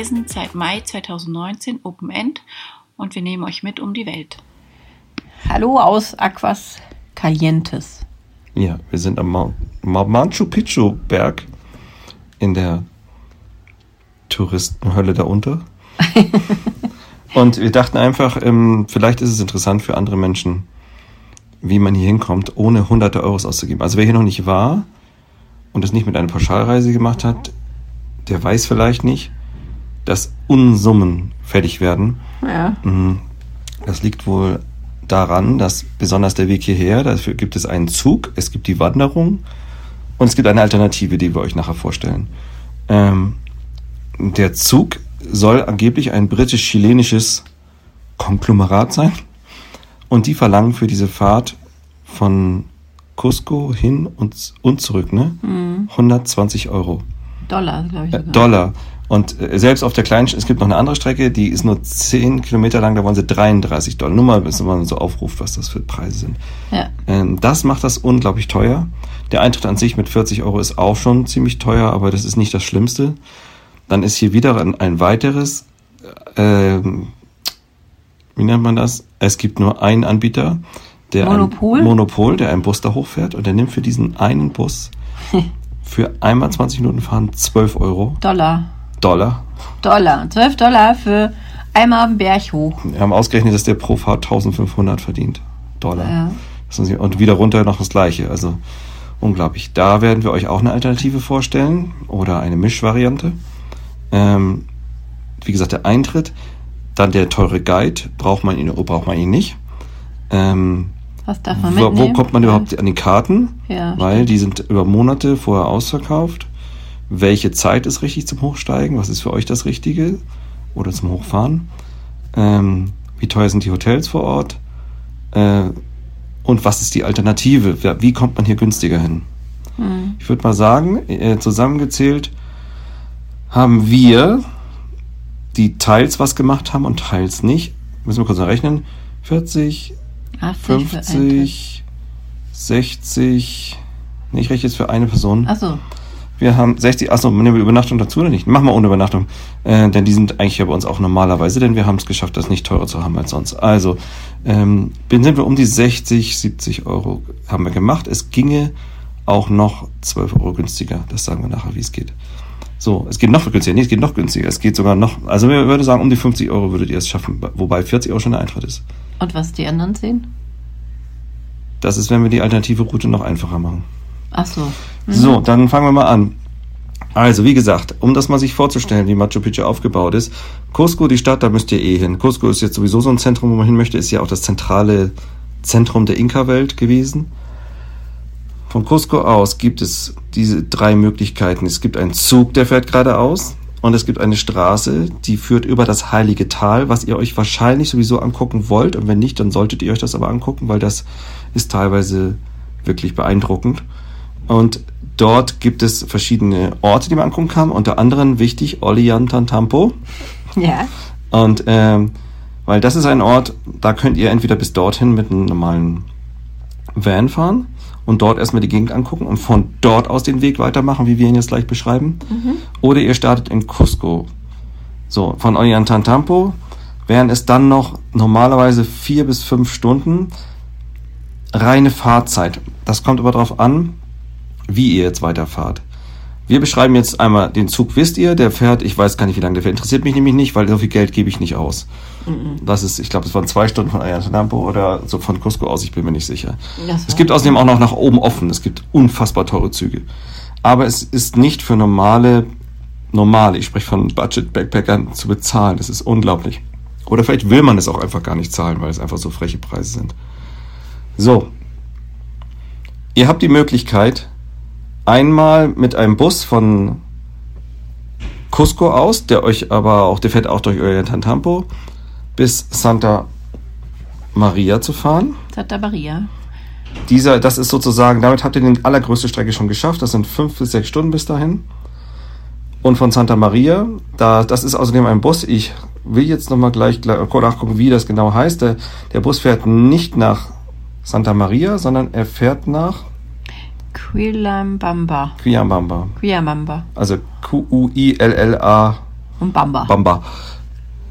reisen seit Mai 2019 Open End und wir nehmen euch mit um die Welt. Hallo aus Aquas Calientes. Ja, wir sind am Mount, Machu Picchu Berg in der Touristenhölle darunter. und wir dachten einfach, ähm, vielleicht ist es interessant für andere Menschen, wie man hier hinkommt, ohne hunderte Euros auszugeben. Also wer hier noch nicht war und es nicht mit einer Pauschalreise gemacht hat, der weiß vielleicht nicht, dass Unsummen fertig werden. Ja. Mhm. Das liegt wohl daran, dass besonders der Weg hierher, dafür gibt es einen Zug, es gibt die Wanderung und es gibt eine Alternative, die wir euch nachher vorstellen. Ähm, der Zug soll angeblich ein britisch-chilenisches Konglomerat sein und die verlangen für diese Fahrt von Cusco hin und, und zurück, ne? Mhm. 120 Euro. Dollar, glaube ich. Äh. Dollar. Und äh, selbst auf der kleinen, es gibt noch eine andere Strecke, die ist nur 10 Kilometer lang, da wollen sie 33 Dollar. Nur mal, bis man so aufruft, was das für Preise sind. Ja. Ähm, das macht das unglaublich teuer. Der Eintritt an sich mit 40 Euro ist auch schon ziemlich teuer, aber das ist nicht das Schlimmste. Dann ist hier wieder ein, ein weiteres, äh, ähm, wie nennt man das? Es gibt nur einen Anbieter, der Monopol? Ein, Monopol, der einen Bus da hochfährt und der nimmt für diesen einen Bus für einmal 20 Minuten fahren 12 Euro Dollar. Dollar. Dollar. 12 Dollar für einmal am Berg hoch. Wir haben ausgerechnet, dass der pro Fahrt 1500 verdient. Dollar. Ja. Und wieder runter noch das gleiche. Also unglaublich. Da werden wir euch auch eine Alternative vorstellen oder eine Mischvariante. Ähm, wie gesagt, der Eintritt, dann der teure Guide, braucht man ihn oder braucht man ihn nicht. Ähm, Was darf man wo, mitnehmen? wo kommt man überhaupt an die Karten? Ja, Weil die sind über Monate vorher ausverkauft. Welche Zeit ist richtig zum Hochsteigen? Was ist für euch das Richtige? Oder zum Hochfahren? Ähm, wie teuer sind die Hotels vor Ort? Äh, und was ist die Alternative? Wie kommt man hier günstiger hin? Hm. Ich würde mal sagen, äh, zusammengezählt haben wir, die teils was gemacht haben und teils nicht, müssen wir kurz rechnen, 40, 80 für Eintritt. 50, 60, nee, ich rechne jetzt für eine Person. Achso. Wir haben 60, achso, nehmen wir Übernachtung dazu oder nicht? Machen wir ohne Übernachtung. Äh, denn die sind eigentlich ja bei uns auch normalerweise, denn wir haben es geschafft, das nicht teurer zu haben als sonst. Also, ähm, sind wir um die 60, 70 Euro haben wir gemacht. Es ginge auch noch 12 Euro günstiger. Das sagen wir nachher, wie es geht. So, es geht noch günstiger. Nee, es geht noch günstiger. Es geht sogar noch, also wir würde sagen, um die 50 Euro würdet ihr es schaffen. Wobei 40 Euro schon der Eintritt ist. Und was die anderen sehen? Das ist, wenn wir die alternative Route noch einfacher machen. Achso. So, dann fangen wir mal an. Also, wie gesagt, um das mal sich vorzustellen, wie Machu Picchu aufgebaut ist. Cusco, die Stadt, da müsst ihr eh hin. Cusco ist jetzt sowieso so ein Zentrum, wo man hin möchte, ist ja auch das zentrale Zentrum der Inka-Welt gewesen. Von Cusco aus gibt es diese drei Möglichkeiten. Es gibt einen Zug, der fährt geradeaus. Und es gibt eine Straße, die führt über das Heilige Tal, was ihr euch wahrscheinlich sowieso angucken wollt. Und wenn nicht, dann solltet ihr euch das aber angucken, weil das ist teilweise wirklich beeindruckend. Und dort gibt es verschiedene Orte, die man angucken kann. Unter anderem wichtig Ollantaytambo. Ja. Und ähm, weil das ist ein Ort, da könnt ihr entweder bis dorthin mit einem normalen Van fahren und dort erstmal die Gegend angucken und von dort aus den Weg weitermachen, wie wir ihn jetzt gleich beschreiben. Oder ihr startet in Cusco. So, von Ollantaytambo wären es dann noch normalerweise vier bis fünf Stunden reine Fahrzeit. Das kommt aber darauf an, wie ihr jetzt weiterfahrt. Wir beschreiben jetzt einmal den Zug, wisst ihr, der fährt, ich weiß gar nicht, wie lange der fährt, interessiert mich nämlich nicht, weil so viel Geld gebe ich nicht aus. Das ist, ich glaube, es waren zwei Stunden von Ollantaytambo oder so von Cusco aus, ich bin mir nicht sicher. Das Es gibt außerdem auch noch nach oben offen, es gibt unfassbar teure Züge. Aber es ist nicht für normale, normale, ich spreche von Budget-Backpackern zu bezahlen, das ist unglaublich. Oder vielleicht will man es auch einfach gar nicht zahlen, weil es einfach so freche Preise sind. So. Ihr habt die Möglichkeit, einmal mit einem Bus von Cusco aus, der euch aber auch, der fährt auch durch Ollantaytambo, bis Santa Maria zu fahren. Santa Maria. Dieser, das ist sozusagen, damit habt ihr die allergrößte Strecke schon geschafft. Das sind fünf bis sechs Stunden bis dahin. Und von Santa Maria, da, das ist außerdem ein Bus. Ich will jetzt nochmal gleich, gleich nachgucken, wie das genau heißt. Der, der Bus fährt nicht nach Santa Maria, sondern er fährt nach Quilambamba. Quiambamba. Quiambamba. Also Q-U-I-L-L-A Und Bamba. Bamba.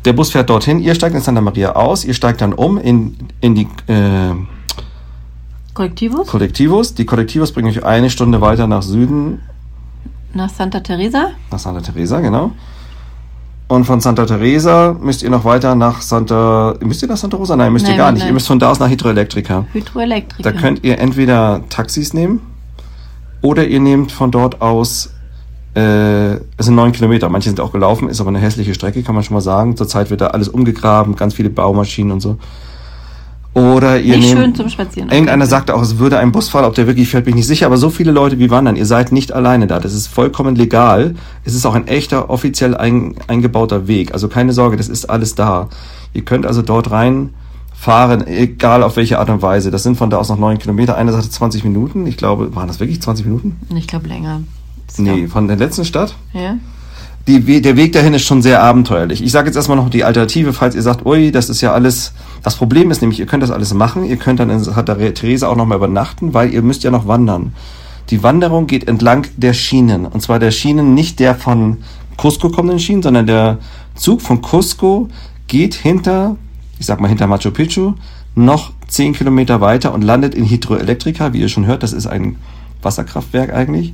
Der Bus fährt dorthin, ihr steigt in Santa Maria aus, ihr steigt dann um in, in die äh, Kollektivus? Kollektivos. Die Kollektivos bringen euch eine Stunde weiter nach Süden, Nach Santa Teresa? nach Santa Teresa, genau. Und von Santa Teresa müsst ihr noch weiter nach Santa. Müsst ihr nach Santa Rosa? Nein, müsst ihr Nein, gar nicht. nein. Ihr müsst von da aus nach Hydroelektrika. Hydroelektriker. Da könnt ihr entweder Taxis nehmen oder ihr nehmt von dort aus. Äh, es sind neun Kilometer, manche sind auch gelaufen, ist aber eine hässliche Strecke, kann man schon mal sagen. Zurzeit wird da alles umgegraben, ganz viele Baumaschinen und so. Oder ihr Nicht nehmt. schön zum Spazieren. Irgendeiner sagte auch, es würde ein Bus fahren, ob der wirklich fährt, bin ich nicht sicher, aber so viele Leute wie wandern, ihr seid nicht alleine da. Das ist vollkommen legal. Es ist auch ein echter, offiziell ein, eingebauter Weg. Also keine Sorge, das ist alles da. Ihr könnt also dort rein fahren, egal auf welche Art und Weise. Das sind von da aus noch neun Kilometer. Einer sagte 20 Minuten. Ich glaube, waren das wirklich 20 Minuten? Ich glaube länger. Das Nee, von der letzten Stadt. Ja? Die, der Weg dahin ist schon sehr abenteuerlich. Ich sage jetzt erstmal noch die Alternative, falls ihr sagt, ui, das ist ja alles. Das Problem ist nämlich, ihr könnt das alles machen. Ihr könnt dann in Santa Teresa auch nochmal übernachten, weil ihr müsst ja noch wandern. Die Wanderung geht entlang der Schienen. Und zwar der Schienen, nicht der von Cusco kommenden Schienen, sondern der Zug von Cusco geht hinter, ich sag mal hinter Machu Picchu, noch 10 Kilometer weiter und landet in Hydroelektrika, wie ihr schon hört. Das ist ein Wasserkraftwerk eigentlich.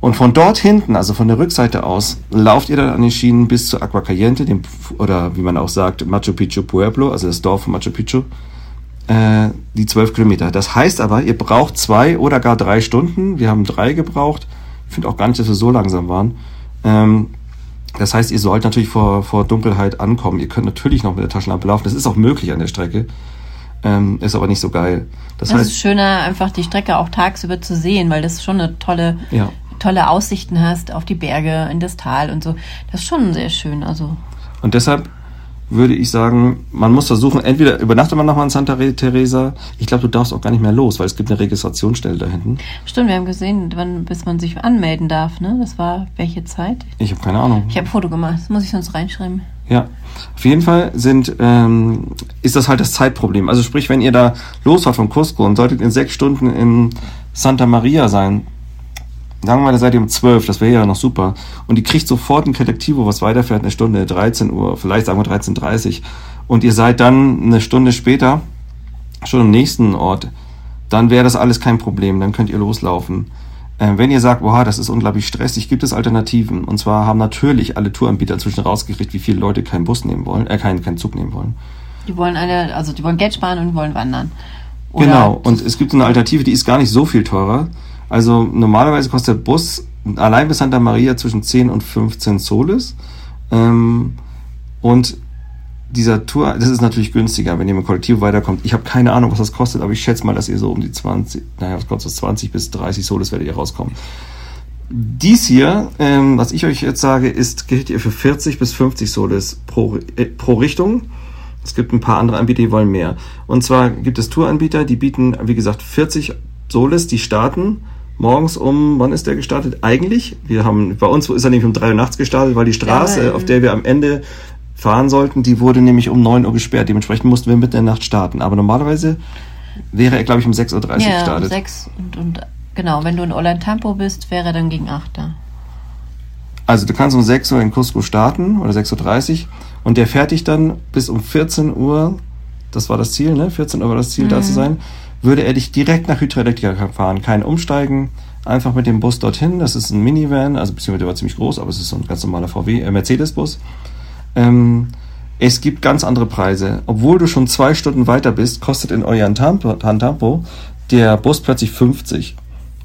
Und von dort hinten, also von der Rückseite aus, lauft ihr dann an den Schienen bis zu Agua Caliente, dem, oder wie man auch sagt, Machu Picchu Pueblo, also das Dorf von Machu Picchu, äh, die zwölf Kilometer. Das heißt aber, ihr braucht zwei oder gar drei Stunden. Wir haben drei gebraucht. Ich finde auch gar nicht, dass wir so langsam waren. Ähm, das heißt, ihr sollt natürlich vor, vor Dunkelheit ankommen. Ihr könnt natürlich noch mit der Taschenlampe laufen. Das ist auch möglich an der Strecke. Ähm, ist aber nicht so geil. Das Es heißt, ist schöner, einfach die Strecke auch tagsüber zu sehen, weil das schon eine tolle, ja. tolle Aussichten hast auf die Berge, in das Tal und so. Das ist schon sehr schön. Also Und deshalb würde ich sagen, man muss versuchen, entweder übernachtet man nochmal in Santa Re- Teresa. Ich glaube, du darfst auch gar nicht mehr los, weil es gibt eine Registrationsstelle da hinten. stimmt, wir haben gesehen, wann bis man sich anmelden darf. Ne, das war welche Zeit? Ich habe keine Ahnung. Ich habe ein Foto gemacht. Das muss ich sonst reinschreiben. Ja, auf jeden Fall sind, ähm, ist das halt das Zeitproblem. Also sprich, wenn ihr da losfahrt von Cusco und solltet in sechs Stunden in Santa Maria sein, sagen wir mal, da seid ihr um zwölf, das wäre ja noch super. Und ihr kriegt sofort ein Kollektivo, was weiterfährt, eine Stunde, 13 Uhr, vielleicht sagen wir 13.30 Und ihr seid dann eine Stunde später schon am nächsten Ort, dann wäre das alles kein Problem, dann könnt ihr loslaufen. Äh, wenn ihr sagt, boah, das ist unglaublich stressig, gibt es Alternativen. Und zwar haben natürlich alle Touranbieter inzwischen rausgekriegt, wie viele Leute keinen Bus nehmen wollen, äh, keinen, keinen Zug nehmen wollen. Die wollen alle, also die wollen Geld sparen und wollen wandern. Oder genau. Und es gibt eine Alternative, die ist gar nicht so viel teurer. Also normalerweise kostet der Bus allein bis Santa Maria zwischen 10 und 15 Soles. Ähm, und dieser Tour, das ist natürlich günstiger, wenn ihr mit Kollektiv weiterkommt. Ich habe keine Ahnung, was das kostet, aber ich schätze mal, dass ihr so um die 20, naja, was kostet das, 20 bis 30 Soles werdet ihr rauskommen. Dies hier, ähm, was ich euch jetzt sage, ist, gilt ihr für 40 bis 50 Soles pro, äh, pro Richtung. Es gibt ein paar andere Anbieter, die wollen mehr. Und zwar gibt es Touranbieter, die bieten, wie gesagt, 40 Soles, die starten morgens um, wann ist der gestartet? Eigentlich, wir haben, bei uns ist er nämlich um 3 Uhr nachts gestartet, weil die Straße, Ja, auf der wir am Ende fahren sollten, die wurde nämlich um 9 Uhr gesperrt. Dementsprechend mussten wir mitten in der Nacht starten. Aber normalerweise wäre er, glaube ich, um 6.30 Uhr ja, um gestartet. sechs und, und genau, wenn du in Ollantaytambo bist, wäre er dann gegen acht da. Also du kannst um 6 Uhr in Cusco starten oder 6.30 Uhr und der fertig dann bis um 14 Uhr, das war das Ziel, ne? 14 Uhr war das Ziel, da zu sein, würde er dich direkt nach Hydroelektrika fahren. Kein Umsteigen, einfach mit dem Bus dorthin. Das ist ein Minivan, also beziehungsweise der war ziemlich groß, aber es ist so ein ganz normaler VW, äh, Mercedes-Bus. Ähm, es gibt ganz andere Preise. Obwohl du schon zwei Stunden weiter bist, kostet in Ollantaytambo der Bus plötzlich 50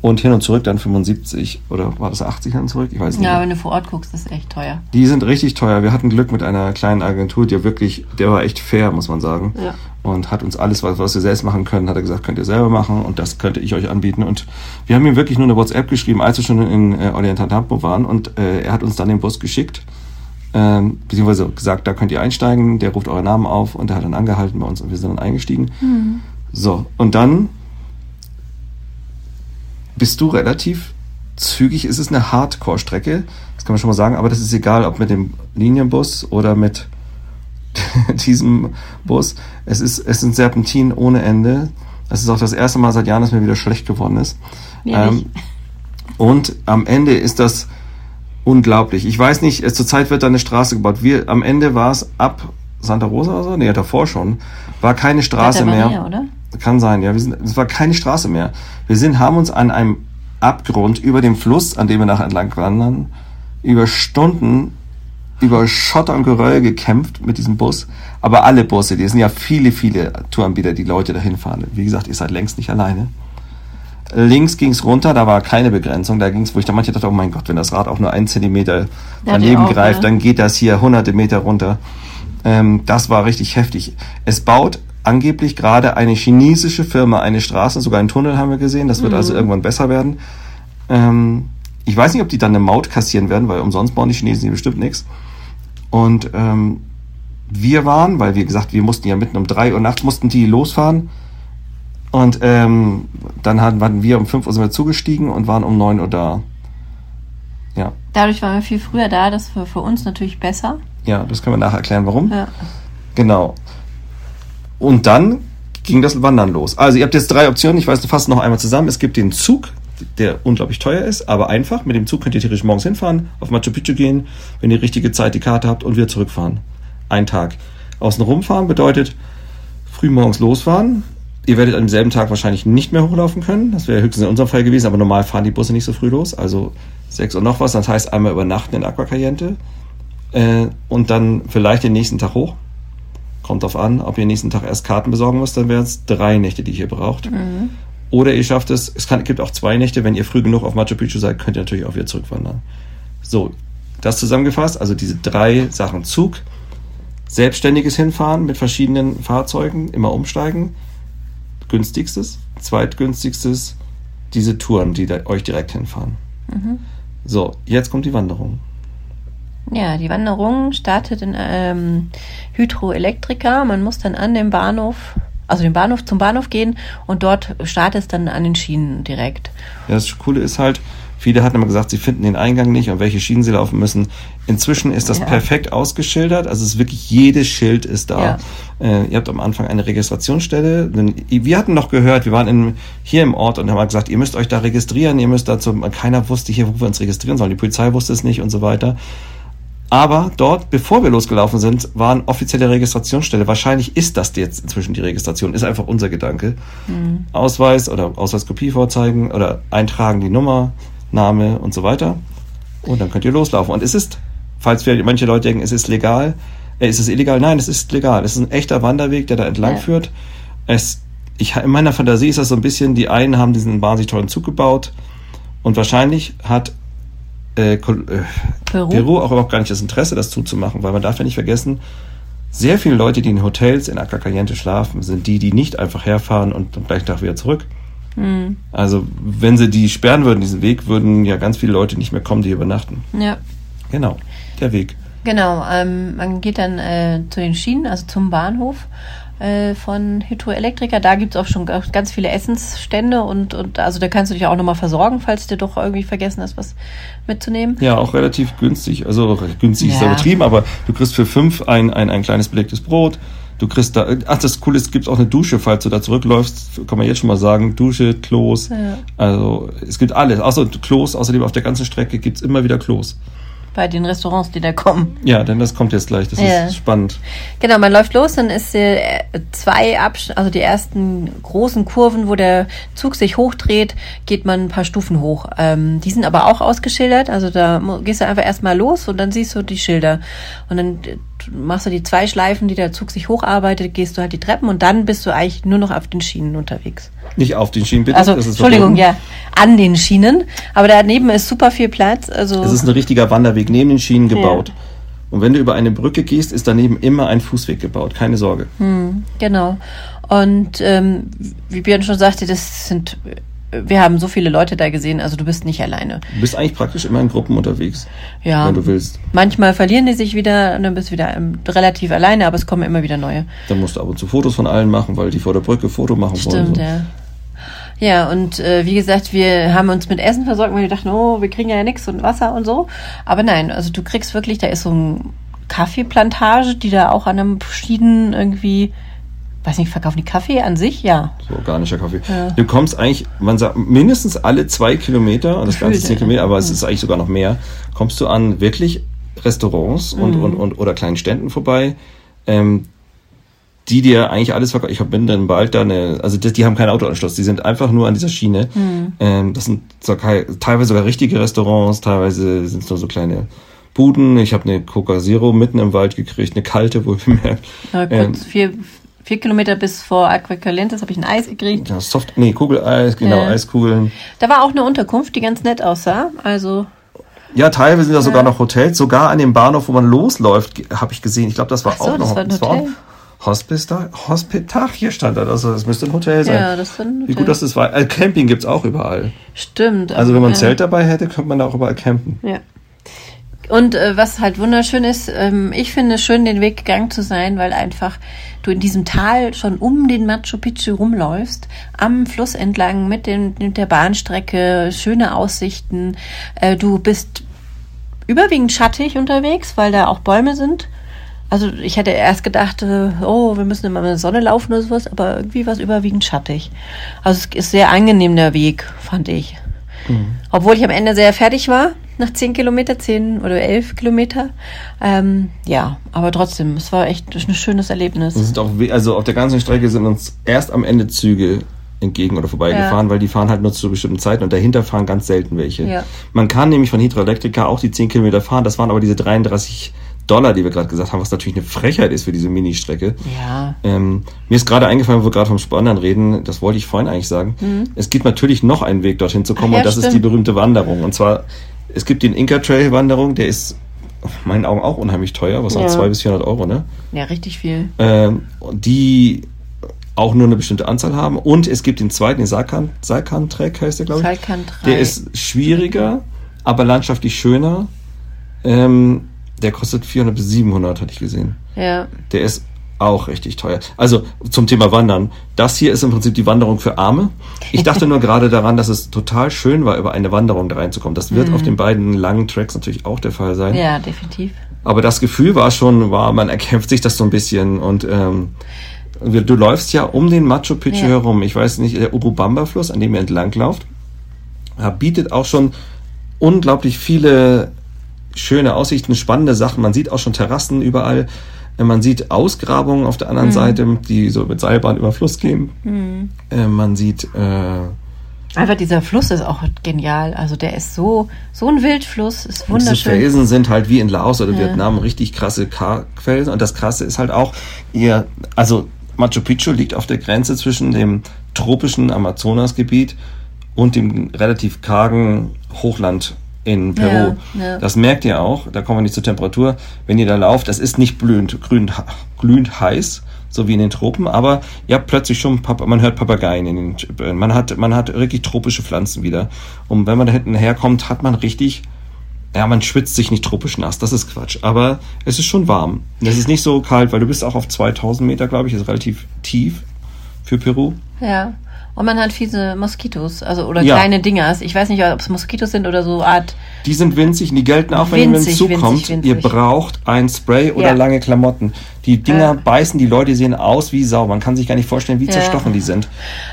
und hin und zurück dann 75 oder war das 80 hin und zurück? Ich weiß nicht. Ja, wenn du vor Ort guckst, ist echt teuer. Die sind richtig teuer. Wir hatten Glück mit einer kleinen Agentur, die wirklich, der war echt fair, muss man sagen. Ja. Und hat uns alles, was, was wir selbst machen können, hat er gesagt, könnt ihr selber machen und das könnte ich euch anbieten. Und wir haben ihm wirklich nur eine WhatsApp geschrieben, als wir schon in äh, Orientantampo waren und äh, er hat uns dann den Bus geschickt, ähm, beziehungsweise gesagt, da könnt ihr einsteigen, der ruft euren Namen auf und der hat dann angehalten bei uns und wir sind dann eingestiegen. So, und dann bist du relativ zügig. Es ist eine Hardcore-Strecke, das kann man schon mal sagen, aber das ist egal, ob mit dem Linienbus oder mit diesem Bus. Es ist, es sind Serpentinen ohne Ende. Es ist auch das erste Mal seit Jahren, dass mir wieder schlecht geworden ist. Nicht. und am Ende ist das unglaublich. Ich weiß nicht, es, zurzeit wird da eine Straße gebaut. Wir, am Ende war es ab Santa Rosa oder so, nee, davor schon, war keine Straße mehr. Maria, oder? Kann sein, ja. Wir sind, es war keine Straße mehr. Wir sind, haben uns an einem Abgrund über dem Fluss, an dem wir nachher entlang wandern, über Stunden über Schotter und Geröll gekämpft mit diesem Bus. Aber alle Busse, die sind ja viele, viele Touranbieter, die Leute dahin fahren. Wie gesagt, ihr seid längst nicht alleine. Links ging's runter, da war keine Begrenzung. Da ging's, wo ich da manche dachte, oh mein Gott, wenn das Rad auch nur einen Zentimeter daneben auch, greift, ja. dann geht das hier hunderte Meter runter. Ähm, das war richtig heftig. Es baut angeblich gerade eine chinesische Firma eine Straße, sogar einen Tunnel haben wir gesehen. Das wird also irgendwann besser werden. Ähm, ich weiß nicht, ob die dann eine Maut kassieren werden, weil umsonst bauen die Chinesen hier bestimmt nichts. Und ähm, wir waren, weil wie gesagt, wir mussten ja mitten um drei Uhr nachts mussten die losfahren. Und ähm, dann hatten, waren wir um fünf Uhr sind wir zugestiegen und waren um neun Uhr da. Ja, Dadurch waren wir viel früher da, das war für uns natürlich besser. ja, das können wir nachher erklären, warum. Ja. Genau. Und dann ging das Wandern los. Also ihr habt jetzt drei Optionen, ich weiß fassen noch einmal zusammen. Es gibt den Zug, der unglaublich teuer ist, aber einfach. Mit dem Zug könnt ihr theoretisch morgens hinfahren, auf Machu Picchu gehen, wenn ihr richtige Zeit die Karte habt und wieder zurückfahren. Ein Tag. Außen rumfahren bedeutet früh morgens losfahren. Ihr werdet an demselben Tag wahrscheinlich nicht mehr hochlaufen können. Das wäre höchstens in unserem Fall gewesen, aber normal fahren die Busse nicht so früh los. Also sechs Uhr noch was. Das heißt einmal übernachten in Aqua Caliente äh, und dann vielleicht den nächsten Tag hoch. Kommt drauf an, ob ihr nächsten Tag erst Karten besorgen müsst, dann wären es drei Nächte, die ihr braucht. Oder ihr schafft es, es kann, gibt auch zwei Nächte, wenn ihr früh genug auf Machu Picchu seid, könnt ihr natürlich auch wieder zurückwandern. So, das zusammengefasst, also diese drei Sachen. Zug, selbstständiges Hinfahren mit verschiedenen Fahrzeugen, immer umsteigen. Günstigstes, zweitgünstigstes, diese Touren, die euch direkt hinfahren. So, jetzt kommt die Wanderung. Ja, die Wanderung startet in ähm, Hydroelektrika. Man muss dann an dem Bahnhof, also den Bahnhof zum Bahnhof gehen und dort startet es dann an den Schienen direkt. Ja, das Coole ist halt, viele hatten immer gesagt, sie finden den Eingang nicht und welche Schienen sie laufen müssen. Inzwischen ist das Ja. perfekt ausgeschildert. Also es ist wirklich jedes Schild ist da. Äh, ihr habt am Anfang eine Registrationsstelle. Denn Wir hatten noch gehört, wir waren in, hier im Ort und haben gesagt, ihr müsst euch da registrieren, ihr müsst dazu, keiner wusste hier, wo wir uns registrieren sollen. Die Polizei wusste es nicht und so weiter. Aber dort, bevor wir losgelaufen sind, war eine offizielle Registrationsstelle. Wahrscheinlich ist das jetzt inzwischen die Registration. Ist einfach unser Gedanke. Ausweis oder Ausweiskopie vorzeigen oder eintragen die Nummer, Name und so weiter. Und dann könnt ihr loslaufen. Und es ist, falls wir, manche Leute denken, es ist legal, äh, ist es illegal? Nein, es ist legal. Es ist ein echter Wanderweg, der da entlang Ja. führt. Es, ich, in meiner Fantasie ist das so ein bisschen, die einen haben diesen wahnsinnig tollen Zug gebaut und wahrscheinlich hat äh, äh, Peru? Peru auch überhaupt gar nicht das Interesse, das zuzumachen, weil man darf ja nicht vergessen, sehr viele Leute, die in Hotels in Acacaliente schlafen, sind die, die nicht einfach herfahren und am gleichen Tag wieder zurück. Hm. Also, wenn sie die sperren würden, diesen Weg, würden ja ganz viele Leute nicht mehr kommen, die hier übernachten. Ja. Genau, der Weg. Genau, ähm, man geht dann äh, zu den Schienen, also zum Bahnhof äh, von Hydroelektrika. Da gibt's auch schon ga- ganz viele Essensstände und, und also da kannst du dich auch nochmal versorgen, falls du doch irgendwie vergessen hast, was mitzunehmen. Ja, auch relativ günstig. Also günstig ist Ja. ja übertrieben, aber du kriegst für fünf ein, ein, ein kleines belegtes Brot. Du kriegst da, ach, das Coole ist, es gibt auch eine Dusche, falls du da zurückläufst, kann man jetzt schon mal sagen. Dusche, Klos. Ja. Also es gibt alles. Außer Klos, außerdem auf der ganzen Strecke gibt's immer wieder Klos. Bei den Restaurants, die da kommen. Ja, denn das kommt jetzt gleich. Das Ja. ist spannend. Genau, man läuft los, dann ist äh, zwei Absch also die ersten großen Kurven, wo der Zug sich hochdreht, geht man ein paar Stufen hoch. Ähm, die sind aber auch ausgeschildert, also da gehst du einfach erstmal los und dann siehst du die Schilder. Und dann äh, machst du die zwei Schleifen, die der Zug sich hocharbeitet, gehst du halt die Treppen und dann bist du eigentlich nur noch auf den Schienen unterwegs. Nicht auf den Schienen, bitte. Also, Entschuldigung, verboten. ja, an den Schienen. Aber daneben ist super viel Platz. Also Es ist ein richtiger Wanderweg neben den Schienen gebaut. Und wenn du über eine Brücke gehst, ist daneben immer ein Fußweg gebaut. Keine Sorge. Genau. Und ähm, wie Björn schon sagte, das sind, wir haben so viele Leute da gesehen, also du bist nicht alleine. Du bist eigentlich praktisch immer in Gruppen unterwegs, Ja. wenn du willst. Manchmal verlieren die sich wieder und dann bist du wieder ähm, relativ alleine, aber es kommen immer wieder neue. Dann musst du ab und zu Fotos von allen machen, weil die vor der Brücke Foto machen wollen. Stimmt, So. ja. Ja, und äh, wie gesagt, wir haben uns mit Essen versorgt, weil wir dachten, oh, wir kriegen ja nichts und Wasser und so. Aber nein, also du kriegst wirklich, da ist so ein Kaffeeplantage, die da auch an einem Schienen irgendwie weiß nicht, verkaufen die Kaffee an sich? Ja. So organischer Kaffee. Ja. Du kommst eigentlich, man sagt mindestens alle zwei Kilometer, und das Ganze zehn. Kilometer, aber es ist eigentlich sogar noch mehr, kommst du an wirklich Restaurants und, Mhm. und, und oder kleinen Ständen vorbei, ähm, die dir eigentlich alles verkaufen. Ich bin dann bald da eine, also die, die haben keinen Autoanschluss, die sind einfach nur an dieser Schiene. Mhm. Ähm, das sind sogar, teilweise sogar richtige Restaurants, teilweise sind es nur so kleine Buden. Ich habe eine Coca Zero mitten im Wald gekriegt, eine kalte, wohl bemerkt. Ja, Ähm, kurz vier, vier Kilometer bis vor Aquacalientes habe ich ein Eis gekriegt. ja, Soft, nee, Kugeleis, genau, Ja. Eiskugeln. Da war auch eine Unterkunft, die ganz nett aussah. Also, Ja, teilweise sind da sogar noch Hotels. Sogar an dem Bahnhof, wo man losläuft, habe ich gesehen. Ich glaube, das war so, auch das noch war ein auch Hotel? Hospital, Hospital, hier stand das. Also das müsste ein Hotel sein. ja, das war ein Wie Hotel. gut, dass das war. Äh, Camping gibt's auch überall. Stimmt. Also wenn man ein Zelt dabei hätte, könnte man da auch überall campen. Ja. Und äh, was halt wunderschön ist, ähm, ich finde es schön, den Weg gegangen zu sein, weil einfach du in diesem Tal schon um den Machu Picchu rumläufst, am Fluss entlang mit, dem, mit der Bahnstrecke, schöne Aussichten. Äh, du bist überwiegend schattig unterwegs, weil da auch Bäume sind. Also ich hätte erst gedacht, äh, oh, wir müssen immer in der Sonne laufen oder sowas, aber irgendwie war es überwiegend schattig. Also es ist sehr angenehm der Weg, fand ich. Obwohl ich am Ende sehr fertig war, nach zehn Kilometer, zehn oder elf Kilometer. Ähm, ja, aber trotzdem, es war echt ein schönes Erlebnis. Sind auch, also auf der ganzen Strecke sind uns erst am Ende Züge entgegen oder vorbeigefahren, weil die fahren halt nur zu bestimmten Zeiten und dahinter fahren ganz selten welche. Ja. Man kann nämlich von Hydroelektrika auch die 10 Kilometer fahren, das waren aber diese 33 Dollar, die wir gerade gesagt haben, was natürlich eine Frechheit ist für diese Ministrecke. Ja, Ähm, mir ist gerade eingefallen, wo wir gerade vom Spannern reden, das wollte ich vorhin eigentlich sagen. Es gibt natürlich noch einen Weg, dorthin zu kommen, Mhm. Ach ja, und das ist die stimmt. berühmte Wanderung. Und zwar, es gibt den Inca Trail Wanderung, der ist auf meinen Augen auch unheimlich teuer, was Ja. ja. 200 bis 400 Euro, ne? ja, richtig viel. ähm, die auch nur eine bestimmte Anzahl haben. Und es gibt den zweiten, den Salkan, Salkan Track heißt der, glaube ich. Salkan 3. Der ist schwieriger, aber landschaftlich schöner. Ähm, der kostet 400 bis 700, hatte ich gesehen. Ja, Der ist auch richtig teuer. Also zum Thema Wandern. Das hier ist im Prinzip die Wanderung für Arme. Ich dachte nur gerade daran, dass es total schön war, über eine Wanderung da reinzukommen. Das wird auf den beiden langen Tracks natürlich auch der Fall sein. ja, definitiv. Aber das Gefühl war schon, war, man erkämpft sich das so ein bisschen und ähm, du läufst ja um den Machu Picchu Ja. herum. Ich weiß nicht, der Urubamba-Fluss, an dem ihr entlang lauft, ja, bietet auch schon unglaublich viele schöne Aussichten, spannende Sachen. Man sieht auch schon Terrassen überall. Man sieht Ausgrabungen auf der anderen Seite, die so mit Seilbahn über Fluss gehen. Äh, man sieht äh, Einfach dieser Fluss ist auch genial. Also der ist so, so ein Wildfluss, ist Und diese wunderschön. Felsen sind halt wie in Laos oder Vietnam richtig krasse Kargfelsen. Und das Krasse ist halt auch, ihr, also Machu Picchu liegt auf der Grenze zwischen dem tropischen Amazonasgebiet und dem relativ kargen Hochland in Peru. Ja, ja. Das merkt ihr auch, da kommen wir nicht zur Temperatur. Wenn ihr da lauft, das ist nicht glühend, glühend, glühend heiß, so wie in den Tropen, aber ihr habt plötzlich schon, man hört Papageien in den, man hat, man hat wirklich tropische Pflanzen wieder. Und wenn man da hinten herkommt, hat man richtig, ja, man schwitzt sich nicht tropisch nass, das ist Quatsch. Aber es ist schon warm. Es ist nicht so kalt, weil du bist auch auf 2000 Meter, glaube ich, ist relativ tief für Peru. Ja. Und man hat fiese Moskitos, also oder Ja. kleine Dingers. Ich weiß nicht, ob es Moskitos sind oder so Art. Die sind winzig und die gelten auch, wenn ihr dem Winzig, winzig. Ihr braucht ein Spray oder Ja. lange Klamotten. Die Dinger Ja. beißen, die Leute sehen aus wie Sau. Man kann sich gar nicht vorstellen, wie Ja. zerstochen die sind.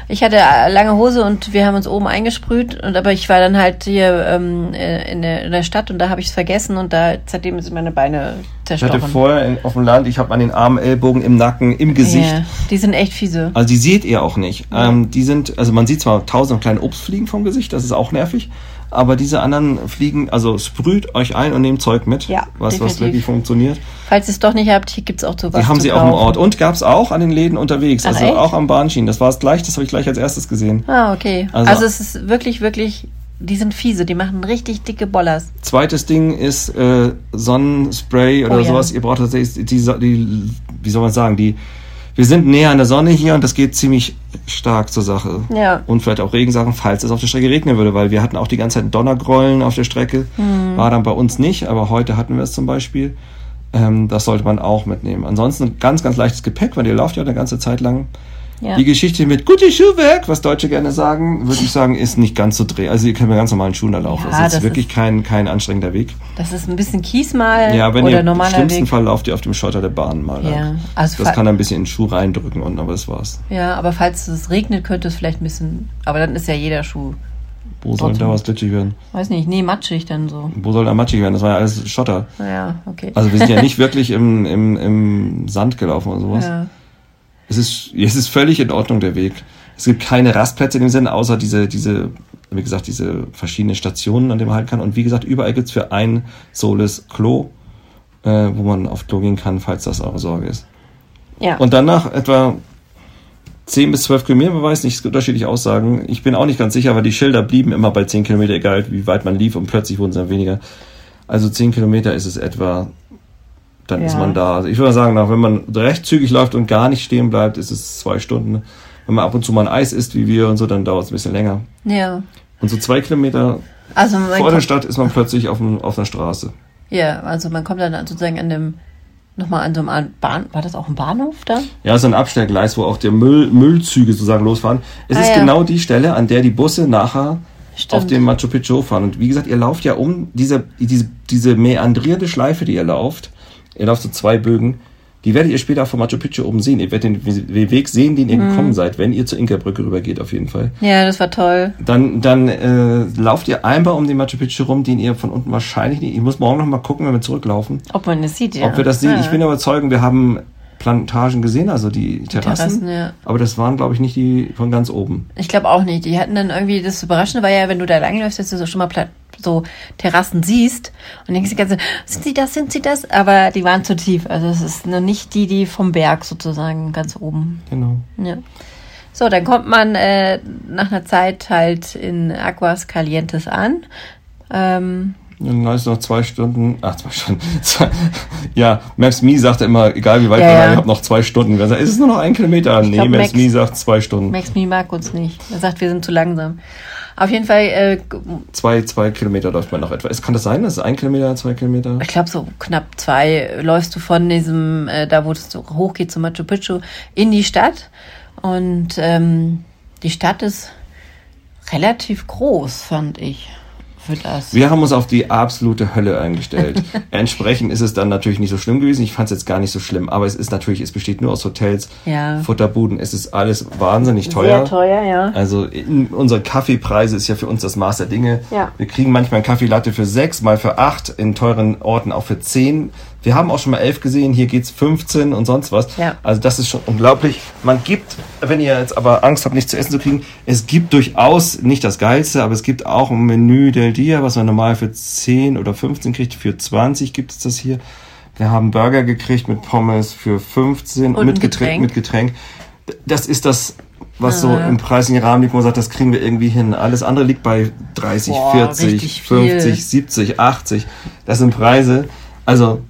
Ich hatte äh, lange Hose und wir haben uns oben eingesprüht und aber ich war dann halt hier ähm, äh, in, der, in der Stadt und da habe ich es vergessen und da seitdem sind meine Beine Ich hatte zerstochen. vorher in, auf dem Land, ich habe an den Armen, Ellbogen, im Nacken, im Gesicht. Ja, die sind echt fiese. Also die seht ihr auch nicht. Ähm, die sind, also man sieht zwar tausend kleine Obstfliegen vom Gesicht, das ist auch nervig, aber diese anderen Fliegen, also sprüht euch ein und nehmt Zeug mit, Ja, was, was wirklich funktioniert. Falls ihr es doch nicht habt, hier gibt's auch sowas Die haben sie auch im kaufen. Ort und gab's auch an den Läden unterwegs, Ach, also echt? auch am Bahnschienen. Das war es gleich, das habe ich gleich als erstes gesehen. Ah, okay. Also- Also, es ist wirklich, wirklich, die sind fiese, die machen richtig dicke Bollers. Zweites Ding ist äh, Sonnenspray oder Oh ja. sowas. Ihr braucht tatsächlich die, die, wie soll man sagen, die. Wir sind näher an der Sonne hier und das geht ziemlich stark zur Sache. Ja. Und vielleicht auch Regensachen, falls es auf der Strecke regnen würde, weil wir hatten auch die ganze Zeit Donnergrollen auf der Strecke. Mhm. War dann bei uns nicht, aber heute hatten wir es zum Beispiel. Ähm, das sollte man auch mitnehmen. Ansonsten ganz, ganz leichtes Gepäck, weil ihr lauft ja eine ganze Zeit lang. Ja. Die Geschichte mit gute Schuhwerk, was Deutsche gerne sagen, würde ich sagen, ist nicht ganz so dreh. Also ihr könnt mit ganz normalen Schuhen da laufen. Ja, das ist das wirklich ist- kein, kein anstrengender Weg. Das ist ein bisschen Kies mal Ja, wenn oder ihr im normaler schlimmsten Weg. Fall lauft ihr auf dem Schotter der Bahn mal. Ja, also Das kann ein bisschen in den Schuh reindrücken und aber das war's. Ja, aber falls es regnet, könnte es vielleicht ein bisschen. Aber dann ist ja jeder Schuh. Wo soll da was glitschig werden? Weiß nicht, nee, matschig dann so. Wo soll da matschig werden? Das war ja alles Schotter. Naja, okay. Also wir sind ja nicht wirklich im, im, im Sand gelaufen oder sowas. ja. Es ist, es ist völlig in Ordnung, der Weg. Es gibt keine Rastplätze in dem Sinne, außer diese, diese, wie gesagt, diese verschiedenen Stationen, an denen man halten kann. Und wie gesagt, überall gibt's für ein Soles Klo, äh, wo man auf Klo gehen kann, falls das eure Sorge ist. ja. Und dann nach etwa 10 bis 12 Kilometer, man weiß nicht, es gibt unterschiedliche Aussagen. Ich bin auch nicht ganz sicher, aber die Schilder blieben immer bei 10 Kilometer, egal wie weit man lief und plötzlich wurden es dann weniger. Also 10 Kilometer ist es etwa, dann Ja. ist man da. Also ich würde sagen, nach, wenn man recht zügig läuft und gar nicht stehen bleibt, ist es zwei Stunden. Wenn man ab und zu mal ein Eis isst, wie wir und so, dann dauert es ein bisschen länger. ja. Und so zwei Kilometer Also vor der Stadt ist man plötzlich auf, dem, auf einer Straße. ja, also man kommt dann sozusagen an dem nochmal an so einem Bahn. War das auch ein Bahnhof da? Ja, so ein Abstellgleis, wo auch der Müll, Müllzüge sozusagen losfahren. Es Ah, ist ja. genau die Stelle, an der die Busse nachher Stimmt. auf dem Machu Picchu fahren. Und wie gesagt, ihr lauft ja um diese, diese, diese meandrierende Schleife, die ihr lauft. Ihr lauft so zwei Bögen. Die werdet ihr später vom Machu Picchu oben sehen. Ihr werdet den Weg sehen, den ihr Mhm. gekommen seid, wenn ihr zur Inka-Brücke rübergeht, auf jeden Fall. Ja, das war toll. Dann, dann äh, lauft ihr einmal um den Machu Picchu rum, den ihr von unten wahrscheinlich nicht. Ich muss morgen noch mal gucken, wenn wir zurücklaufen, Ob man das sieht, ja. ob wir das sehen. Ja. Ich bin überzeugt, wir haben Plantagen gesehen, also die Terrassen. Terrassen, ja. Aber das waren, glaube ich, nicht die von ganz oben. Ich glaube auch nicht. Die hatten dann irgendwie, das Überraschende war ja, wenn du da langläufst, dass du so schon mal Pla- so Terrassen siehst und denkst die ganze sind sie das, sind sie das? Aber die waren zu tief. Also es ist noch nicht die, die vom Berg sozusagen ganz oben. Genau. Ja. So, dann kommt man äh, nach einer Zeit halt in Aguas Calientes an. Ähm, Und dann ist noch zwei Stunden, ach, zwei Stunden. Zwei, ja, Maps Me sagt immer, egal wie weit Ja, wir ja. waren, ich habe noch zwei Stunden. Wir sagen, ist es nur noch ein Kilometer? nee, glaub, Maps Max- Me sagt zwei Stunden. Max Me mag uns nicht. Er sagt, wir sind zu langsam. Auf jeden Fall, äh, Zwei, zwei Kilometer läuft man noch etwa. Kann das sein, dass es ein Kilometer, zwei Kilometer? ich glaube, so knapp zwei läufst du von diesem, äh, da wo es so hochgeht zu Machu Picchu, in die Stadt. Und ähm, die Stadt ist relativ groß, fand ich, für das. Wir haben uns auf die absolute Hölle eingestellt. Entsprechend ist es dann natürlich nicht so schlimm gewesen. Ich fand es jetzt gar nicht so schlimm, aber es ist natürlich, es besteht nur aus Hotels, Ja. Futterbuden. Es ist alles wahnsinnig teuer. Sehr teuer, ja. Also unsere Kaffeepreise ist ja für uns das Maß der Dinge. Ja. Wir kriegen manchmal einen Kaffeelatte für sechs, mal für acht, in teuren Orten auch für zehn. Wir haben auch schon mal elf gesehen, hier geht's 15 und sonst was. Ja. Also das ist schon unglaublich. Man gibt, wenn ihr jetzt aber Angst habt, nichts zu essen zu kriegen, es gibt durchaus nicht das Geilste, aber es gibt auch ein Menü del Dia, was man normal für 10 oder 15 kriegt. Für 20 gibt es das hier. Wir haben Burger gekriegt mit Pommes für 15 Und mit Getränk. Getränk. Mit Getränk. Das ist das, was so Ah. im preislichen Rahmen liegt, wo man sagt, das kriegen wir irgendwie hin. Alles andere liegt bei 30, Boah, 40, richtig viel. 50, 70, 80. Das sind Preise. Also